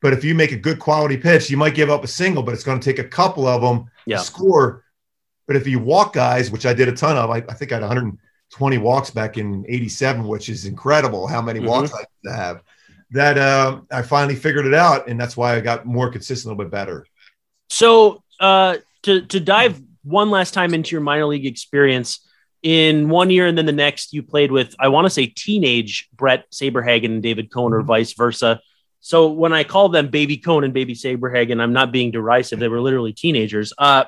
Speaker 3: But if you make a good quality pitch, you might give up a single, but it's going to take a couple of them yeah. to score. But if you walk guys, which I did a ton of, I, I think I had 120 walks back in 87, which is incredible how many mm-hmm. walks I have. That uh, I finally figured it out, and that's why I got more consistent, a little bit better.
Speaker 1: So uh, to to dive one last time into your minor league experience in one year and then the next you played with i want to say teenage bret saberhagen and david cone or vice versa. So when i call them baby cone and baby saberhagen i'm not being derisive they were literally teenagers. Uh,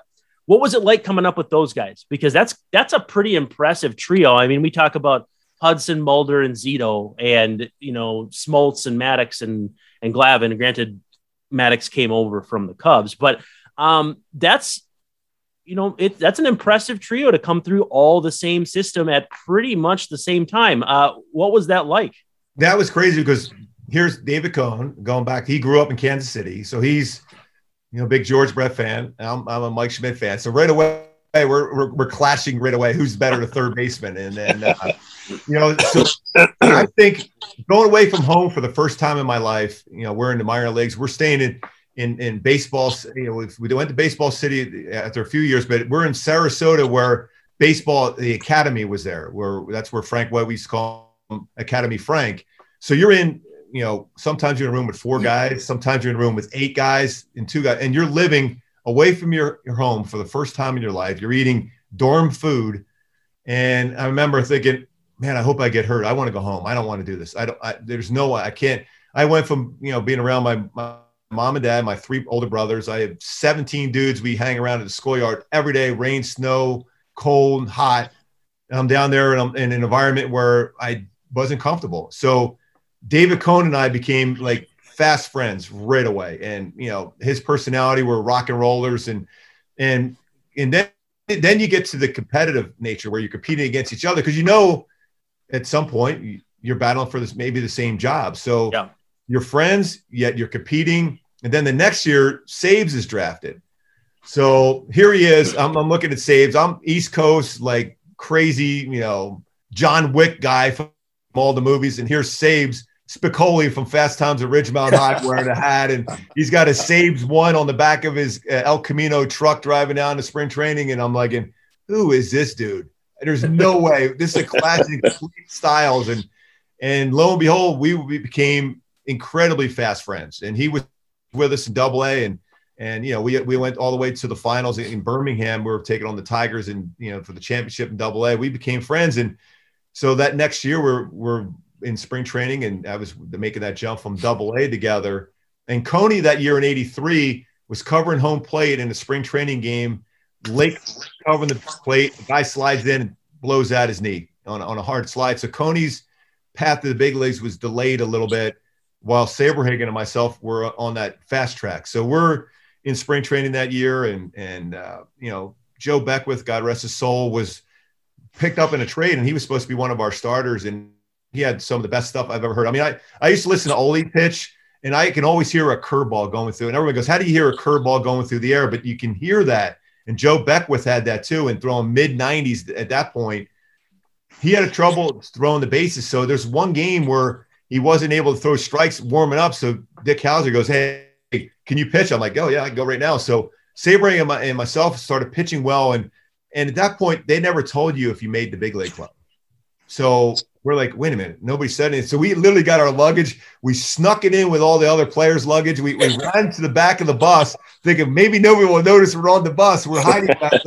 Speaker 1: what was it like coming up with those guys? Because that's that's a pretty impressive trio. I mean we talk about hudson mulder and zito and you know smoltz and maddux and and glavine. Granted maddux came over from the cubs but um, that's you know, it that's an impressive trio to come through all the same system at pretty much the same time. Uh, what was that like?
Speaker 3: That was crazy because here's David Cone going back. He grew up in Kansas City, so he's you know big George Brett fan. I'm, I'm a Mike Schmidt fan. So right away we're, we're, we're clashing right away. Who's better the third baseman? And then uh, you know, so I think going away from home for the first time in my life, you know, we're in the minor leagues. We're staying in in in baseball. You know, we went to Baseball City after a few years, but we're in Sarasota where baseball, the academy was there. Where that's where Frank White we used to call Academy Frank. So you're in, you know, sometimes you're in a room with four guys, sometimes you're in a room with eight guys and two guys, and you're living away from your, your home for the first time in your life. You're eating dorm food. And I remember thinking, man, I hope I get hurt. I want to go home. I don't want to do this. I don't, I, there's no way I can't. I went from, you know, being around my, my mom and dad, my three older brothers. I have 17 dudes. We hang around at the schoolyard every day, rain, snow, cold, hot. And I'm down there and I'm in an environment where I wasn't comfortable. So David Cone and I became like fast friends right away. And, you know, his personality were rock and rollers and, and, and then, then you get to the competitive nature where you're competing against each other. Cause you know, at some point you're battling for this, maybe the same job. So yeah you're friends, yet you're competing. And then the next year, Saves is drafted. So here he is. I'm, I'm looking at Saves. I'm East Coast, like crazy, you know, John Wick guy from all the movies. And here's Saves Spicoli from Fast Times at Ridgemont High wearing a hat. And he's got a Saves one on the back of his uh, El Camino truck driving down to spring training. And I'm like, who is this dude? There's no way. This is a classic styles. And and lo and behold, we, we became incredibly fast friends, and he was with us in Double A, and and you know we we went all the way to the finals in Birmingham. We were taking on the Tigers, and you know for the championship in Double A, we became friends, and so that next year we're we're in spring training, and I was making that jump from Double A together. And Coney that year in '83 was covering home plate in a spring training game, Lake covering the plate. The guy slides in and blows out his knee on, on a hard slide. So Coney's path to the big leagues was delayed a little bit while Saberhagen and myself were on that fast track. So we're in spring training that year, and and uh, you know Joe Beckwith, God rest his soul, was picked up in a trade, and he was supposed to be one of our starters, and he had some of the best stuff I've ever heard. I mean, I I used to listen to Oli pitch, and I can always hear a curveball going through, and everyone goes, "How do you hear a curveball going through the air?" But you can hear that, and Joe Beckwith had that too, and throwing mid 90s at that point. He had a trouble throwing the bases. So there's one game where he wasn't able to throw strikes warming up. So Dick Howser goes, Hey, can you pitch? I'm like, Oh, yeah, I can go right now. So Saberhagen and, my, and myself started pitching well. And, and at that point, they never told you if you made the big league club. So we're like, wait a minute, nobody said anything. So we literally got our luggage. We snuck it in with all the other players' luggage. We, we ran to the back of the bus, thinking maybe nobody will notice we're on the bus. We're hiding back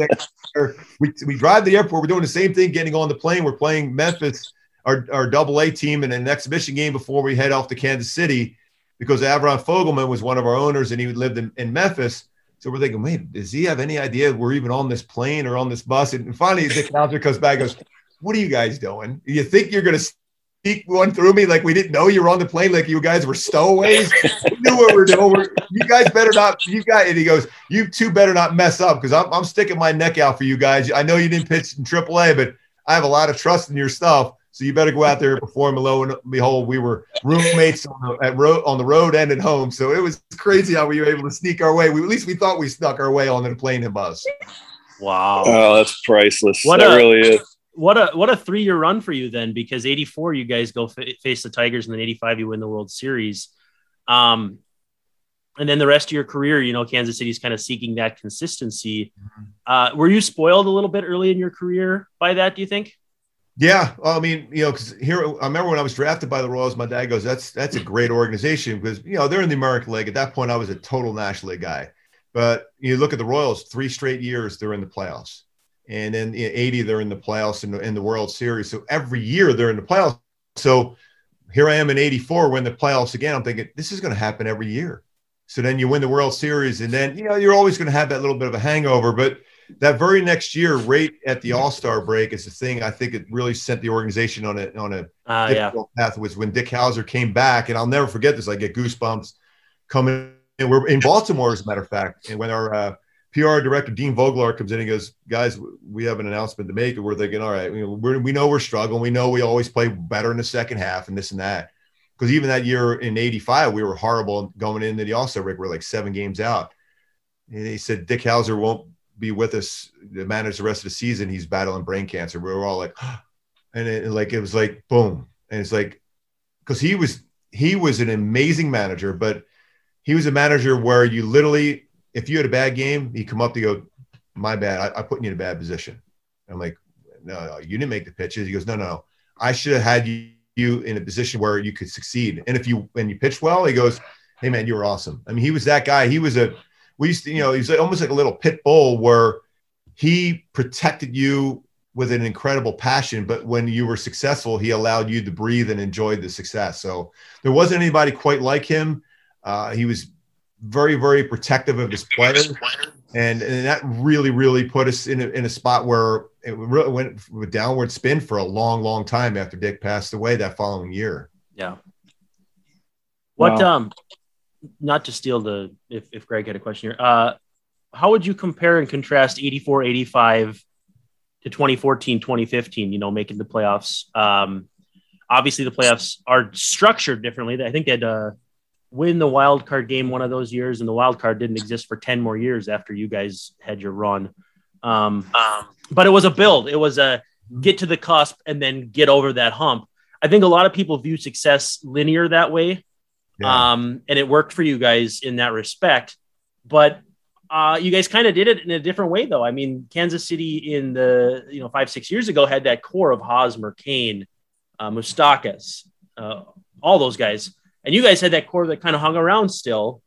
Speaker 3: there. We, we drive to the airport. We're doing the same thing, getting on the plane. We're playing Memphis our, our double A team in an exhibition game before we head off to Kansas City. because Avron Fogelman was one of our owners and he lived in, in Memphis. So we're thinking, wait, does he have any idea we're even on this plane or on this bus? And finally, Dick Howser comes back and goes, What are you guys doing? You think you're going to sneak one through me like we didn't know you were on the plane, like you guys were stowaways? we knew what we are doing. We're, you guys better not, you guys, and he goes, You two better not mess up because I'm, I'm sticking my neck out for you guys. I know you didn't pitch in AAA, but I have a lot of trust in your stuff. So you better go out there and perform. And lo and behold, we were roommates on the, at road, on the road and at home. So it was crazy how we were able to sneak our way. We, at least we thought we snuck our way on the plane and bus.
Speaker 1: Wow.
Speaker 2: Oh, that's priceless. What that a, really is.
Speaker 1: What a what a three year run for you then, because eighty four you guys go f- face the Tigers, and then eighty five you win the World Series. Um, and then the rest of your career, you know, Kansas City's kind of seeking that consistency. Mm-hmm. Uh, were you spoiled a little bit early in your career by that? Do you think?
Speaker 3: Yeah, I mean, you know, because here I remember when I was drafted by the Royals, my dad goes, "That's that's a great organization because you know they're in the American League." At that point, I was a total National League guy, but you look at the Royals, three straight years they're in the playoffs, and then in '80 they're in the playoffs in the, in the World Series. So every year they're in the playoffs. So here I am in '84, when the playoffs again. I'm thinking this is going to happen every year. So then you win the World Series, and then you know you're always going to have that little bit of a hangover, but that very next year, right at the All Star break, is the thing I think it really sent the organization on a on a
Speaker 1: uh, difficult
Speaker 3: yeah. path. Was when Dick Howser came back, and I'll never forget this. I get goosebumps coming. And we're in Baltimore, as a matter of fact, and when our uh, PR director Dean Vogelaar comes in and goes, "Guys, we have an announcement to make," and we're thinking, "All right, we we know we're struggling. We know we always play better in the second half, and this and that." Because even that year in '85, we were horrible going into the All Star break. We're like seven games out. And he said Dick Howser won't be with us to manage the rest of the season. He's battling brain cancer. We were all like, and it, like it was like boom, and it's like because he was he was an amazing manager, but he was a manager where you literally, if you had a bad game, he'd come up to go, "My bad, I, I put you in a bad position." I'm like, no, no, you didn't make the pitches. He goes, no, no, no. I should have had you, you in a position where you could succeed. And if you when you pitched well, he goes, hey man, you were awesome. I mean, he was that guy. He was a we used to, you know, he's almost like a little pit bull where he protected you with an incredible passion, but when you were successful, he allowed you to breathe and enjoy the success. So there wasn't anybody quite like him. Uh, he was very, very protective of his players. And, and that really, really put us in a, in a spot where it really went with downward spin for a long, long time after Dick passed away that following year.
Speaker 1: Yeah. What, wow. um, not to steal the if, if Gregg had a question here, uh, how would you compare and contrast 84 85 to 2014 2015, you know, making the playoffs? Um, obviously, the playoffs are structured differently. I think they had to win the wild card game one of those years, and the wild card didn't exist for 10 more years after you guys had your run. Um, um, but it was a build, it was a get to the cusp and then get over that hump. I think a lot of people view success linear that way. Yeah. Um, and it worked for you guys in that respect. But uh, you guys kind of did it in a different way, though. I mean, Kansas City in the you know five six years ago had that core of Hosmer, Cain, uh, Moustakas, uh, all those guys, and you guys had that core that kind of hung around still.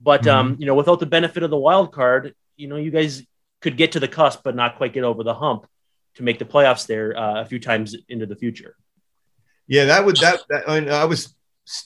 Speaker 1: But mm-hmm. um, you know, without the benefit of the wild card, you know, you guys could get to the cusp, but not quite get over the hump to make the playoffs there uh, a few times into the future.
Speaker 3: Yeah, that would that, that I, mean, I was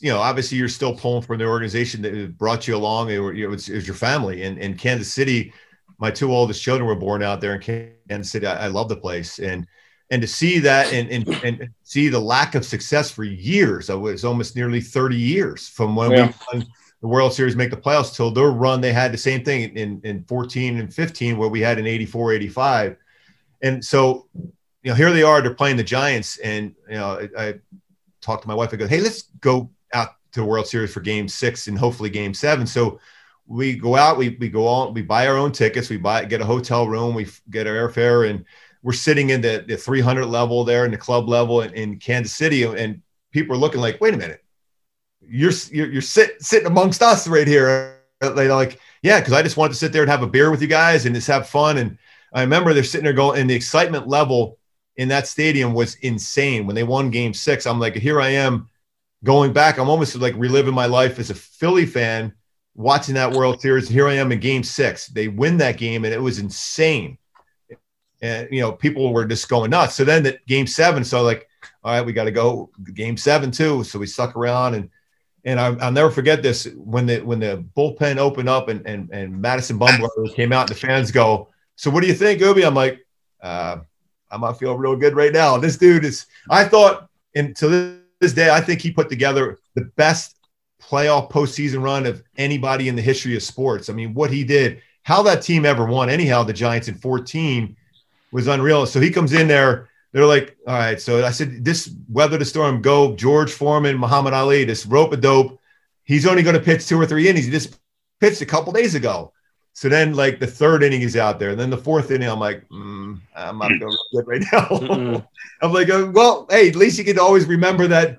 Speaker 3: you know, obviously you're still pulling from the organization that brought you along. It, it, was, it was your family. And in Kansas City, my two oldest children were born out there in Kansas City. I, I love the place. And and to see that and, and and see the lack of success for years, it was almost nearly 30 years from when yeah. we won the World Series, make the playoffs till their run. They had the same thing in, in 14 and 15, where we had in 84, 85. And so, you know, here they are, they're playing the Giants. And, you know, I, I talked to my wife. I go, hey, let's go out to the World Series for Game Six and hopefully Game Seven. So we go out, we we go on, we buy our own tickets, we buy get a hotel room, we get our airfare, and we're sitting in the, the 300 level there in the club level in, in Kansas City, and people are looking like, wait a minute, you're you're, you're sit, sitting amongst us right here. Uh, they're like, yeah, because I just wanted to sit there and have a beer with you guys and just have fun. And I remember they're sitting there going, and the excitement level in that stadium was insane. When they won game six, I'm like, here I am going back. I'm almost like reliving my life as a Philly fan watching that World Series. Here I am in game six. They win that game and it was insane. And, you know, people were just going nuts. So then that game seven, so like, all right, we got to go game seven too. So we stuck around and, And I, will never forget this when the when the bullpen opened up and and, and Madison Bumgarner came out and the fans go, so what do you think, Ubi? I'm like, uh, I'm not feeling real good right now. This dude is. I thought, and to this day, I think he put together the best playoff postseason run of anybody in the history of sports. I mean, what he did, how that team ever won, anyhow, the Giants in 14 was unreal. So he comes in there. They're like, all right. So I said, this weather the storm, go George Foreman, Muhammad Ali, this rope a dope. He's only going to pitch two or three innings. He just pitched a couple days ago. So then, like the third inning, he's out there, and then the fourth inning, I'm like, mm, I'm not feeling good right now. I'm like, uh, well, hey, at least you can always remember that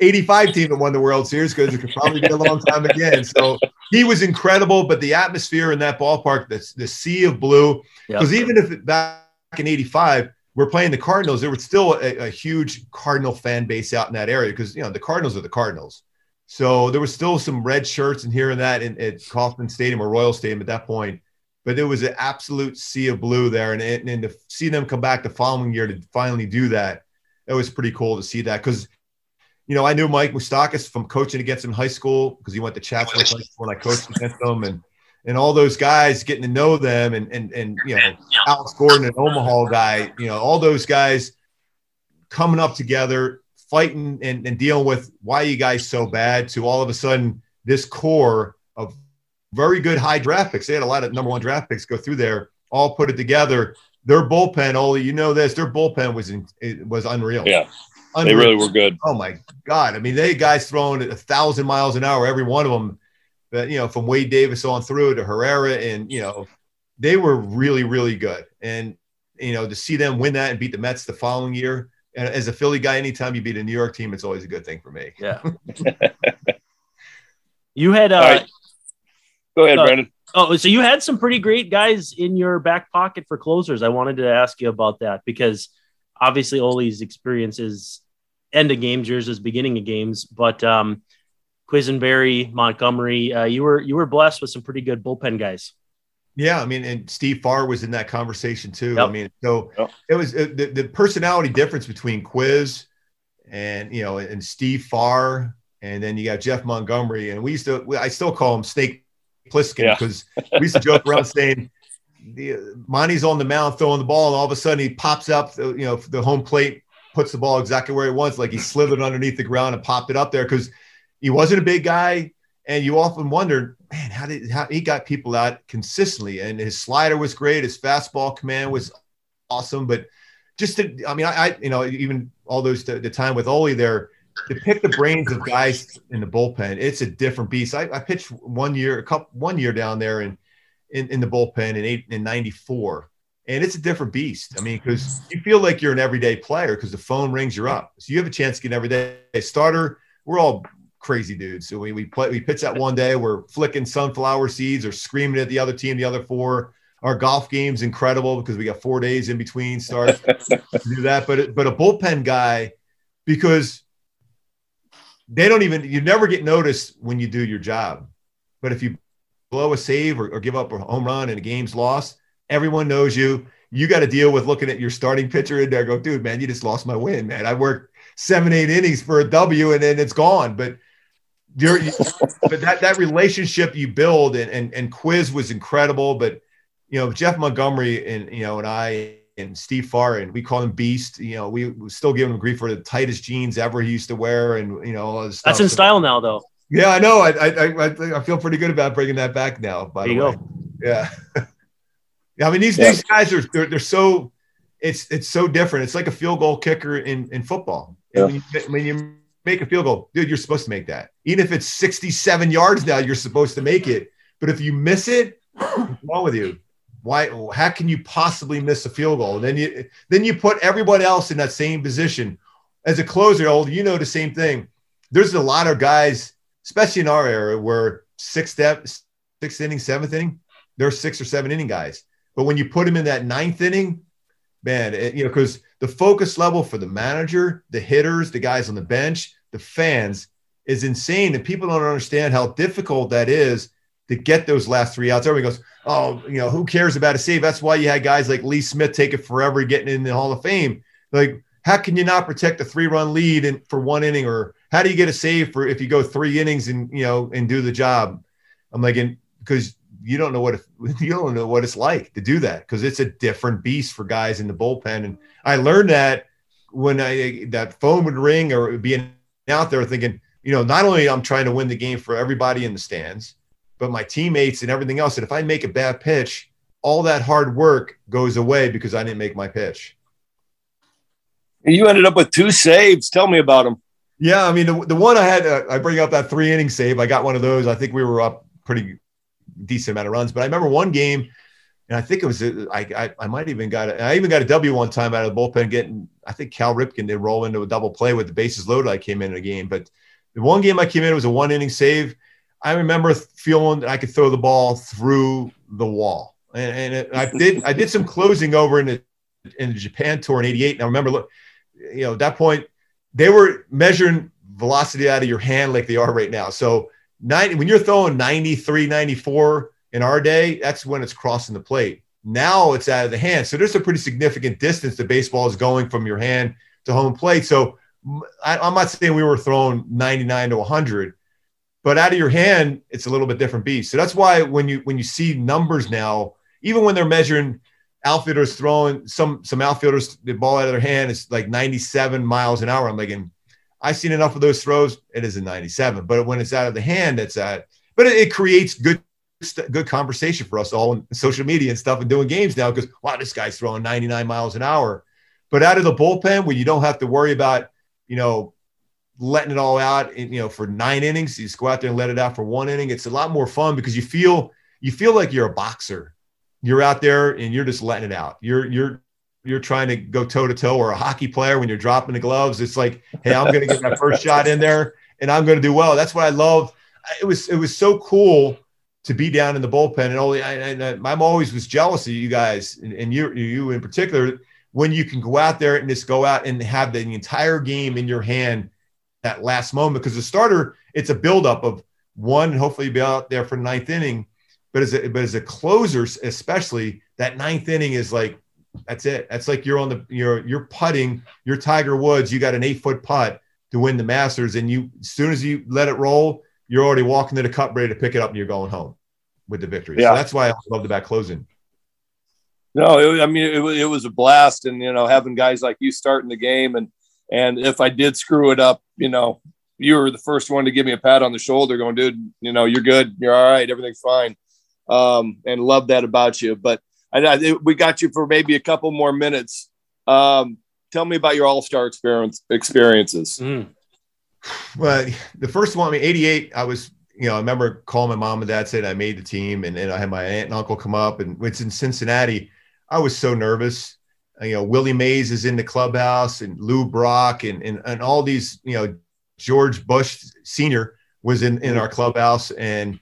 Speaker 3: 85 team that won the World Series because it could probably be a long time again. So he was incredible, but the atmosphere in that ballpark, the, the sea of blue, because yep. even if back in 85, we're playing the Cardinals, there was still a, a huge Cardinal fan base out in that area because, you know, the Cardinals are the Cardinals. So there was still some red shirts and here and that in, at Kauffman Stadium or Royal Stadium at that point. But there was an absolute sea of blue there. And, and, and to see them come back the following year to finally do that, it was pretty cool to see that. Because, you know, I knew Mike Moustakas from coaching against him in high school because he went to Chatsworth High School and I coached against them. And and all those guys getting to know them and and and you know Alex Gordon, an Omaha guy, you know, all those guys coming up together fighting and, and dealing with why you guys so bad to all of a sudden this core of very good high draft picks. They had a lot of number one draft picks go through there, all put it together. Their bullpen, Oli, you know this, their bullpen was in, it was unreal.
Speaker 2: Yeah. Unreal. They really were good.
Speaker 3: Oh my God. I mean, they guys throwing a thousand miles an hour, every one of them, but you know, from Wade Davis on through to Herrera. And, you know, they were really, really good. And, you know, to see them win that and beat the Mets the following year, as a Philly guy, anytime you beat a New York team, it's always a good thing for me.
Speaker 1: Yeah. you had uh,
Speaker 2: right. go ahead, uh, Brandon.
Speaker 1: Oh, so you had some pretty great guys in your back pocket for closers. I wanted to ask you about that because obviously Oli's experience is end of games, yours is beginning of games. But um, Quisenberry, Montgomery, uh, you were you were blessed with some pretty good bullpen guys.
Speaker 3: Yeah, I mean, and Steve Farr was in that conversation too. Yep. I mean, so yep. it was uh, the, the personality difference between Quiz and you know and Steve Farr, and then you got Jeff Montgomery, and we used to I still call him Snake Plissken because yeah. we used to joke around saying the Monty's on the mound throwing the ball, and all of a sudden he pops up, you know, the home plate, puts the ball exactly where he wants, like he slithered underneath the ground and popped it up there because he wasn't a big guy, and you often wondered man, how did how he got people out consistently? And his slider was great, his fastball command was awesome. But just to, I mean, I, I you know, even all those the, the time with Oli there to pick the brains of guys in the bullpen, it's a different beast. I, I pitched one year, a couple one year down there in in, in the bullpen in eight in '94, and it's a different beast. I mean, because you feel like you're an everyday player because the phone rings, you're up, so you have a chance to get an everyday starter. We're all crazy dudes. So we we play we pitch that one day, we're flicking sunflower seeds or screaming at the other team, the other four. Our golf game's incredible because we got four days in between starts do that. But but a bullpen guy, because they don't even you never get noticed when you do your job. But if you blow a save or, or give up a home run and a game's lost, everyone knows you. You got to deal with looking at your starting pitcher in there. Go, dude, man, you just lost my win, man. I worked seven, eight innings for a W and then it's gone. But you're, but that that relationship you build and, and and Quiz was incredible. But you know Jeff Montgomery and you know and I and Steve Farr and we call him Beast. You know we, we still give him grief for the tightest jeans ever he used to wear and you know all this
Speaker 1: That's in so, style now though.
Speaker 3: Yeah, I know. I I I, I feel pretty good about bringing that back now. By there the way, go. yeah. yeah, I mean these yeah. these guys are they're, they're so it's it's so different. It's like a field goal kicker in in football. Yeah. When you, when you make a field goal, dude, you're supposed to make that. Even if it's 67 yards now, you're supposed to make it. But if you miss it, what's wrong with you? Why? How can you possibly miss a field goal? And then you then you put everybody else in that same position. As a closer, you know the same thing. There's a lot of guys, especially in our era, where sixth step, sixth inning, seventh inning, they're six or seven inning guys. But when you put them in that ninth inning, man, it, you know, because the focus level for the manager, the hitters, the guys on the bench, the fans is insane. And people don't understand how difficult that is to get those last three outs. Everybody goes, Oh, you know, who cares about a save? That's why you had guys like Lee Smith take it forever getting in the Hall of Fame. Like, how can you not protect a three run lead in, for one inning? Or how do you get a save for if you go three innings and you know and do the job? I'm like, because you don't know what if, you don't know what it's like to do that because it's a different beast for guys in the bullpen. And I learned that when I that phone would ring or being out there thinking, you know, not only I'm trying to win the game for everybody in the stands, but my teammates and everything else. And if I make a bad pitch, all that hard work goes away because I didn't make my pitch.
Speaker 2: You ended up with two saves. Tell me about them.
Speaker 3: Yeah, I mean the, the one I had, uh, I bring up that three inning save. I got one of those. I think we were up pretty decent amount of runs, but I remember one game, and I think it was uh, I I, I might even got I even got a W one time out of the bullpen getting. I think Cal Ripken did roll into a double play with the bases loaded. I came in a game, but the one game I came in was a one inning save. I remember feeling that I could throw the ball through the wall, and, and it, I did. I did some closing over in the in the Japan tour in '88, and I remember look, you know, at that point they were measuring velocity out of your hand like they are right now. So 90, when you're throwing 93, 94 in our day, that's when it's crossing the plate. Now it's out of the hand. So there's a pretty significant distance the baseball is going from your hand to home plate. So I, I'm not saying we were throwing 99 to 100, but out of your hand, it's a little bit different beast. So that's why when you when you see numbers now, even when they're measuring outfielders throwing some some outfielders the ball out of their hand is like 97 miles an hour. I'm like, I've seen enough of those throws. It is a 97, but when it's out of the hand, it's at. But it, it creates good good conversation for us all on social media and stuff and doing games now because wow, this guy's throwing 99 miles an hour. But out of the bullpen, where you don't have to worry about you know letting it all out, in, you know, for nine innings, you just go out there and let it out for one inning. It's a lot more fun because you feel you feel like you're a boxer you're out there and you're just letting it out. You're you're you're trying to go toe to toe or a hockey player when you're dropping the gloves. It's like, hey, I'm going to get my first shot in there and I'm going to do well. That's what I love. It was it was so cool to be down in the bullpen and only and I'm always was jealous of you guys and, and you you in particular when you can go out there and just go out and have the entire game in your hand that last moment because the starter it's a buildup of one hopefully be out there for the ninth inning but as a but as a closer, especially that ninth inning is like that's it. That's like you're on the you're you're putting. You're Tiger Woods. You got an eight foot putt to win the Masters, and you as soon as you let it roll, you're already walking to the cup ready to pick it up, and you're going home with the victory. Yeah. So that's why I love the back closing.
Speaker 2: No, it, I mean it, it was a blast, and you know having guys like you starting the game, and and if I did screw it up, you know you were the first one to give me a pat on the shoulder, going, dude, you know you're good, you're all right, everything's fine um, and love that about you. But I, I, we got you for maybe a couple more minutes. Um, tell me about your All Star experience experiences. Mm.
Speaker 3: Well, the first one, I mean, '88. I was, you know, I remember calling my mom and dad, saying I made the team, and then I had my aunt and uncle come up, and it's in Cincinnati. I was so nervous. You know, Willie Mays is in the clubhouse, and Lou Brock, and and, and all these, you know, George Bush Senior was in in our clubhouse, and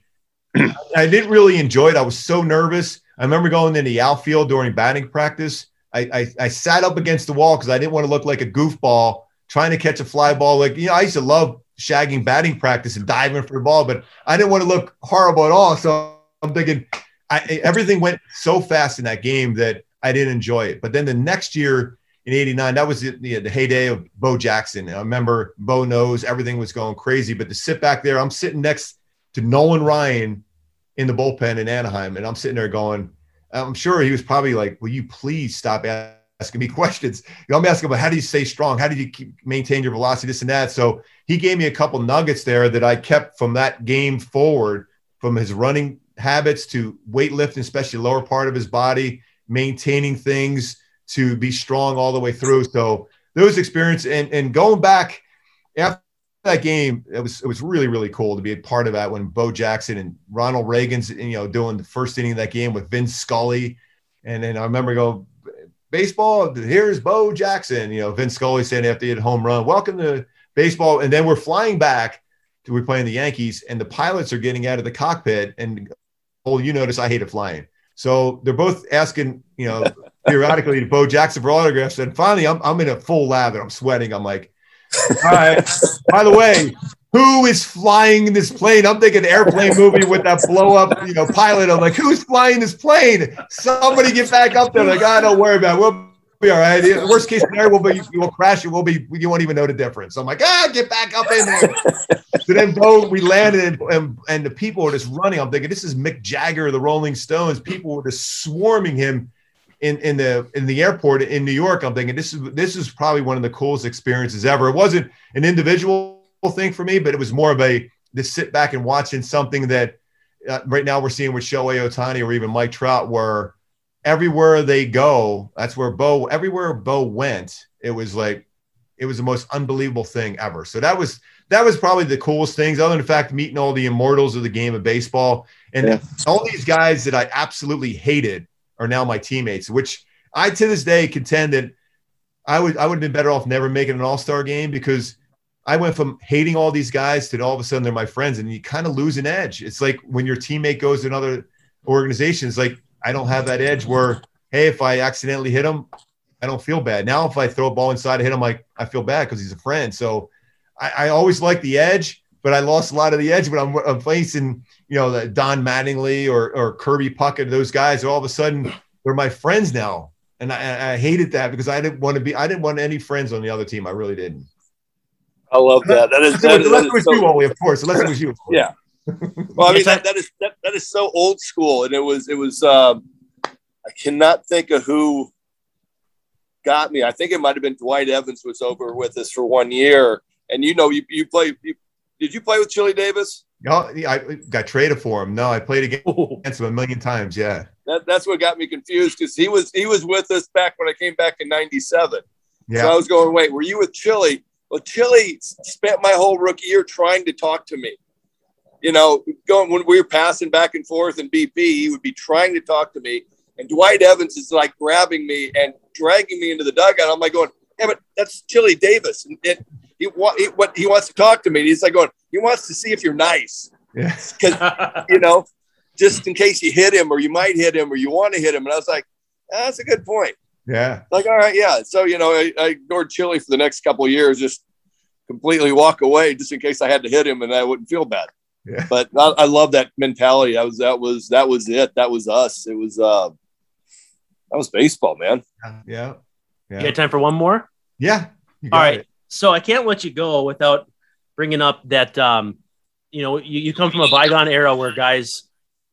Speaker 3: I didn't really enjoy it. I was so nervous. I remember going in the outfield during batting practice. I, I, I sat up against the wall because I didn't want to look like a goofball trying to catch a fly ball. Like, you know, I used to love shagging batting practice and diving for the ball, but I didn't want to look horrible at all. So I'm thinking I, everything went so fast in that game that I didn't enjoy it. But then the next year in 89, that was the, the, the heyday of Bo Jackson. I remember Bo knows everything was going crazy, but to sit back there, I'm sitting next to Nolan Ryan in the bullpen in Anaheim. And I'm sitting there going, I'm sure he was probably like, Will you please stop asking me questions? You know, I'm asking about how do you stay strong? How do you keep, maintain your velocity, this and that? So he gave me a couple nuggets there that I kept from that game forward from his running habits to weightlifting, especially lower part of his body, maintaining things to be strong all the way through. So those experiences and, and going back after that game, it was it was really really cool to be a part of that when Bo Jackson and Ronald Reagan's you know doing the first inning of that game with Vince Scully, and then I remember go baseball. Here's Bo Jackson. You know Vince Scully saying after he had a home run, "Welcome to baseball," and then we're flying back to we're playing the Yankees, and the pilots are getting out of the cockpit, and oh, you notice I hated flying, so they're both asking you know periodically to Bo Jackson for autographs, and finally I'm I'm in a full lather. I'm sweating. I'm like all right. By the way, who is flying this plane? I'm thinking airplane movie with that blow up, you know, pilot. I'm like, who's flying this plane? Somebody get back up there. Like, I ah, don't worry about it. We'll be all right. Worst case scenario, we'll be we'll crash it. We'll be you won't even know the difference. So I'm like, ah, get back up in there. so then, though we landed and and the people were just running. I'm thinking this is Mick Jagger, the Rolling Stones. People were just swarming him in in the in the airport in New York. I'm thinking this is this is probably one of the coolest experiences ever. It wasn't an individual thing for me, but it was more of a to sit back and watching something that uh, right now we're seeing with Shohei Ohtani or even Mike Trout, where everywhere they go, that's where Bo, everywhere Bo went, it was like, it was the most unbelievable thing ever. So that was, that was probably the coolest things other than the fact meeting all the immortals of the game of baseball. And yeah. all these guys that I absolutely hated are now my teammates, which I, to this day contend that I would, I would have been better off never making an all-star game because I went from hating all these guys to all of a sudden they're my friends and you kind of lose an edge. It's like when your teammate goes to another organization, it's like I don't have that edge where, hey, if I accidentally hit him, I don't feel bad. Now, if I throw a ball inside and hit him, like I feel bad because he's a friend. So I, I always like the edge, but I lost a lot of the edge when I'm, I'm facing, you know, the Don Mattingly or, or Kirby Puckett, those guys. All of a sudden, they're my friends now. And I, I hated that because I didn't want to be, I didn't want any friends on the other team. I really didn't.
Speaker 2: I love that. That is, that,
Speaker 3: unless it was so, you only, of course. Unless it was you.
Speaker 2: Yeah. well, I mean that, that is that, that is so old school, and it was it was. Um, I cannot think of who got me. I think it might have been Dwight Evans was over with us for one year, and you know you you play. You, did you play with Chili Davis?
Speaker 3: Oh, no, I got traded for him. No, I played against oh. him a million times. Yeah,
Speaker 2: that, that's what got me confused because he was he was with us back when I came back in '97. Yeah. So I was going, wait, were you with Chili? Well, Chili spent my whole rookie year trying to talk to me you know, going when we were passing back and forth in BP, he would be trying to talk to me. And Dwight Evans is like grabbing me and dragging me into the dugout. I'm like going, yeah, but that's Chili Davis. And it, he, he, what he wants to talk to me. he's like going, he wants to see if you're nice. Because, yeah. you know, just in case you hit him or you might hit him or you want to hit him. And I was like, ah, that's a good point.
Speaker 3: Yeah.
Speaker 2: Like, all right, yeah. So, you know, I, I ignored Chili for the next couple of years, just completely walk away just in case I had to hit him and I wouldn't feel bad. Yeah. But I, I, love that mentality. That was that was that was it. That was us. It was uh that was baseball, man.
Speaker 3: Yeah.
Speaker 1: yeah. You got time for one more?
Speaker 3: Yeah.
Speaker 1: All right. It. So I can't let you go without bringing up that um you know you, you come from a bygone era where guys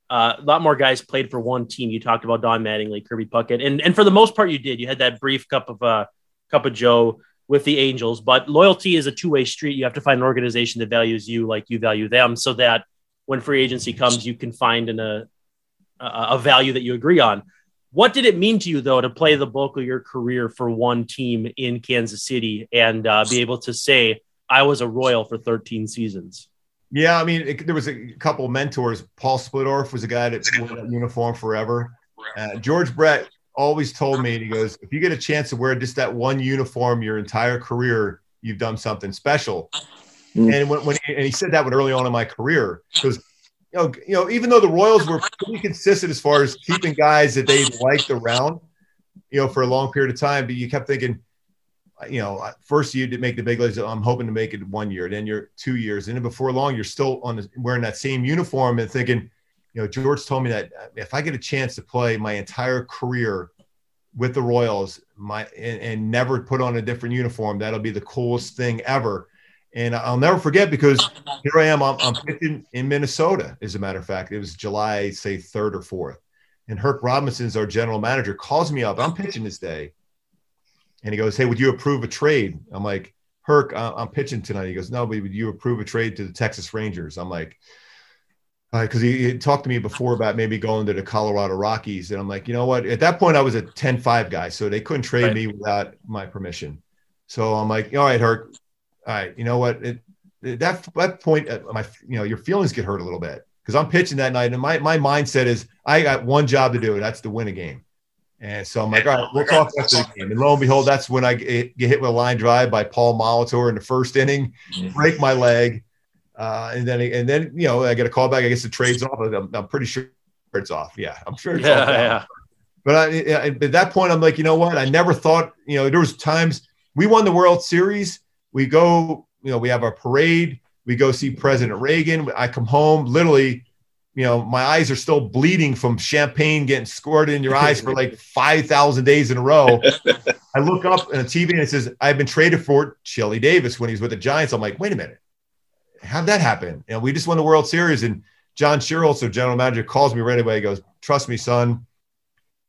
Speaker 1: uh, a lot more guys played for one team. You talked about Don Mattingly, Kirby Puckett, and and for the most part, you did. You had that brief cup of uh, cup of Joe with the Angels, but loyalty is a two way street. You have to find an organization that values you like you value them, so that when free agency comes, you can find in a a value that you agree on. What did it mean to you though to play the bulk of your career for one team in Kansas City and uh, be able to say I was a Royal for 13 seasons?
Speaker 3: Yeah, I mean, it, there was a couple mentors. Paul Splittorff was a guy that wore that uniform forever. Uh, George Brett always told me, he goes, if you get a chance to wear just that one uniform your entire career, you've done something special. Mm. And when, when and he said that when early on in my career, because you know, you know, even though the Royals were pretty consistent as far as keeping guys that they liked around, you know, for a long period of time, but you kept thinking, you know, first you did make the big leagues. I'm hoping to make it one year, then you're two years, and then before long, you're still on the, wearing that same uniform and thinking, you know, George told me that uh, if I get a chance to play my entire career with the Royals, my and, and, never put on a different uniform, that'll be the coolest thing ever. And I'll never forget because here I am. I'm, I'm pitching in Minnesota. As a matter of fact, it was July, say third or fourth, and Herk Robinson's our general manager calls me up. I'm pitching this day, and he goes, "Hey, would you approve a trade?" I'm like, "Herk, I'm pitching tonight." He goes, "No, but would you approve a trade to the Texas Rangers?" I'm like because uh, he, he, talked to me before about maybe going to the Colorado Rockies. And I'm like, you know what? At that point, I was a 10 5 guy. So they couldn't trade right. me without my permission. So I'm like, all right, Herk. All right. You know what? It, it, that, that point, uh, my, you know, your feelings get hurt a little bit because I'm pitching that night. And my, my mindset is I got one job to do. And that's to win a game. And so I'm like, all right, we'll talk after the game. And lo and behold, that's when I get, hit with a line drive by Paul Molitor in the first inning, mm-hmm. break my leg uh, and then, and then, you know, I get a call back. I guess the trade's off. I'm, I'm pretty sure it's off. Yeah, I'm sure it's yeah, off. Yeah. But I, at that point, I'm like, you know what? I never thought, you know, there was times we won the World Series. We go, you know, we have our parade. We go see President Reagan. I come home, literally, you know, my eyes are still bleeding from champagne getting squirted in your eyes for like 5,000 days in a row. I look up on a TV and it says, I've been traded for Chili Davis when he's with the Giants. I'm like, wait a minute. How'd that happen? And we just won the World Series. And John Schuerholz general manager, calls me right away. He goes, Trust me, son.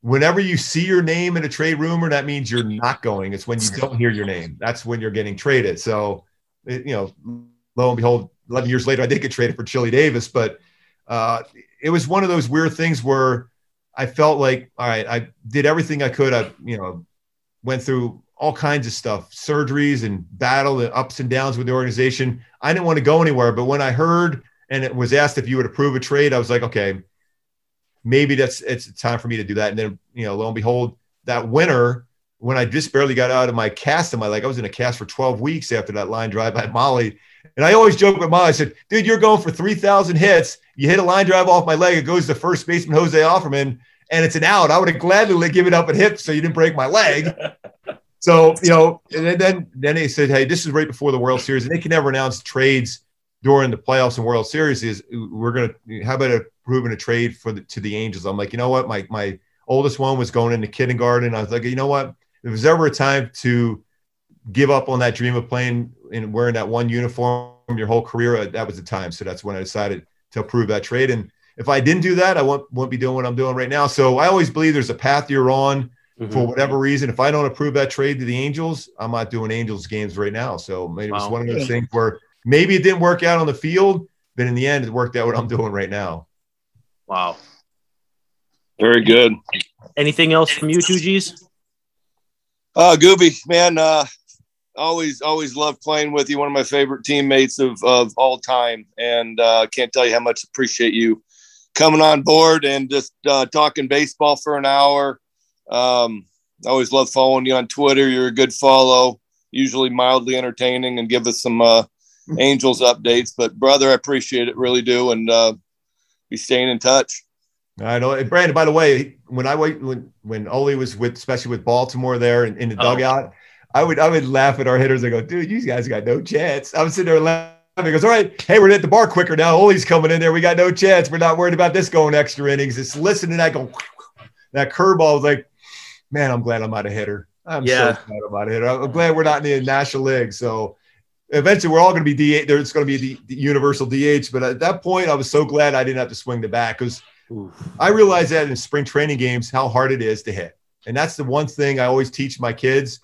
Speaker 3: Whenever you see your name in a trade rumor, that means you're not going. It's when you don't hear your name. That's when you're getting traded. So, you know, lo and behold, 11 years later, I did get traded for Chili Davis, but uh, it was one of those weird things where I felt like, all right, I did everything I could. I, you know, went through all kinds of stuff, surgeries and battle and ups and downs with the organization. I didn't want to go anywhere, but when I heard and it was asked if you would approve a trade, I was like, okay, maybe that's it's time for me to do that. And then, you know, lo and behold, that winter, when I just barely got out of my cast in my leg, I was in a cast for 12 weeks after that line drive by Molly. And I always joke with Molly, I said, dude, you're going for 3,000 hits. You hit a line drive off my leg. It goes to first baseman Jose Offerman, and it's an out. I would have gladly given up a hit so you didn't break my leg. so, you know, and then, then they said, hey, this is right before the World Series. And they can never announce trades during the playoffs and World Series is we're going to, how about approving a trade for the, to the Angels? I'm like, you know what? My, my oldest one was going into kindergarten. I was like, you know what? If there's ever a time to give up on that dream of playing and wearing that one uniform your whole career, uh, that was the time. So that's when I decided to approve that trade. And if I didn't do that, I won't, won't be doing what I'm doing right now. So I always believe there's a path you're on mm-hmm. for whatever reason. If I don't approve that trade to the Angels, I'm not doing Angels games right now. So maybe wow. it's one of those things where maybe it didn't work out on the field, but in the end, it worked out what I'm doing right now.
Speaker 1: Wow.
Speaker 2: Very good.
Speaker 1: Anything else from you two G's?
Speaker 2: Uh, Gooby, man, uh, always, always love playing with you. One of my favorite teammates of, of all time. And uh, can't tell you how much appreciate you coming on board and just uh, talking baseball for an hour. Um, I always love following you on Twitter. You're a good follow, usually mildly entertaining and give us some uh, Angels updates. But brother, I appreciate it, really do, and uh, be staying in touch.
Speaker 3: I know, Brandon. By the way, when I wait when when Oli was with, especially with Baltimore there in, in the oh. dugout, I would I would laugh at our hitters. I go, dude, you guys got no chance. I was sitting there laughing. He goes, all right, hey, we're at the bar quicker now. Oli's coming in there. We got no chance. We're not worried about this going extra innings. It's listening. I go, that curveball was like, man, I'm glad I'm not a hitter. I'm yeah. so glad I'm not a hitter. I'm glad we're not in the National League. So eventually we're all going to be DH. There's going to be the, the, universal DH. But at that point, I was so glad I didn't have to swing the bat because I realized that in spring training games how hard it is to hit. And that's the one thing I always teach my kids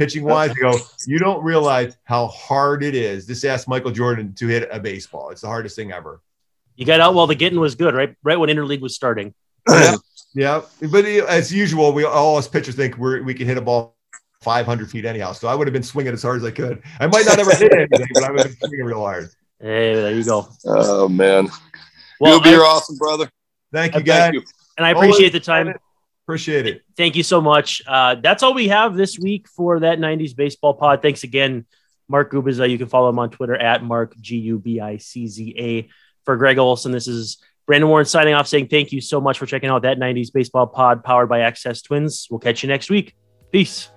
Speaker 3: pitching wise. I go, you don't realize how hard it is. Just ask Michael Jordan to hit a baseball. It's the hardest thing ever.
Speaker 1: You got out while the getting was good, right? Right when interleague was starting.
Speaker 3: yeah, yeah. But as usual, we all as pitchers think we we can hit a ball 500 feet anyhow. So I would have been swinging as hard as I could. I might not ever hit anything, but I would have been swinging real hard.
Speaker 1: Hey, there you go.
Speaker 2: Oh man, well, you're awesome, brother.
Speaker 3: Thank you, guys. Thank you.
Speaker 1: And I appreciate the time.
Speaker 3: Appreciate it.
Speaker 1: Thank you so much. Uh, that's all we have this week for that 90s baseball pod. Thanks again, Mark Gubicza. You can follow him on Twitter at Mark G U B I C Z A. For Gregg Olson, this is Brandon Warren signing off, saying thank you so much for checking out that 90s baseball pod powered by Access Twins. We'll catch you next week. Peace.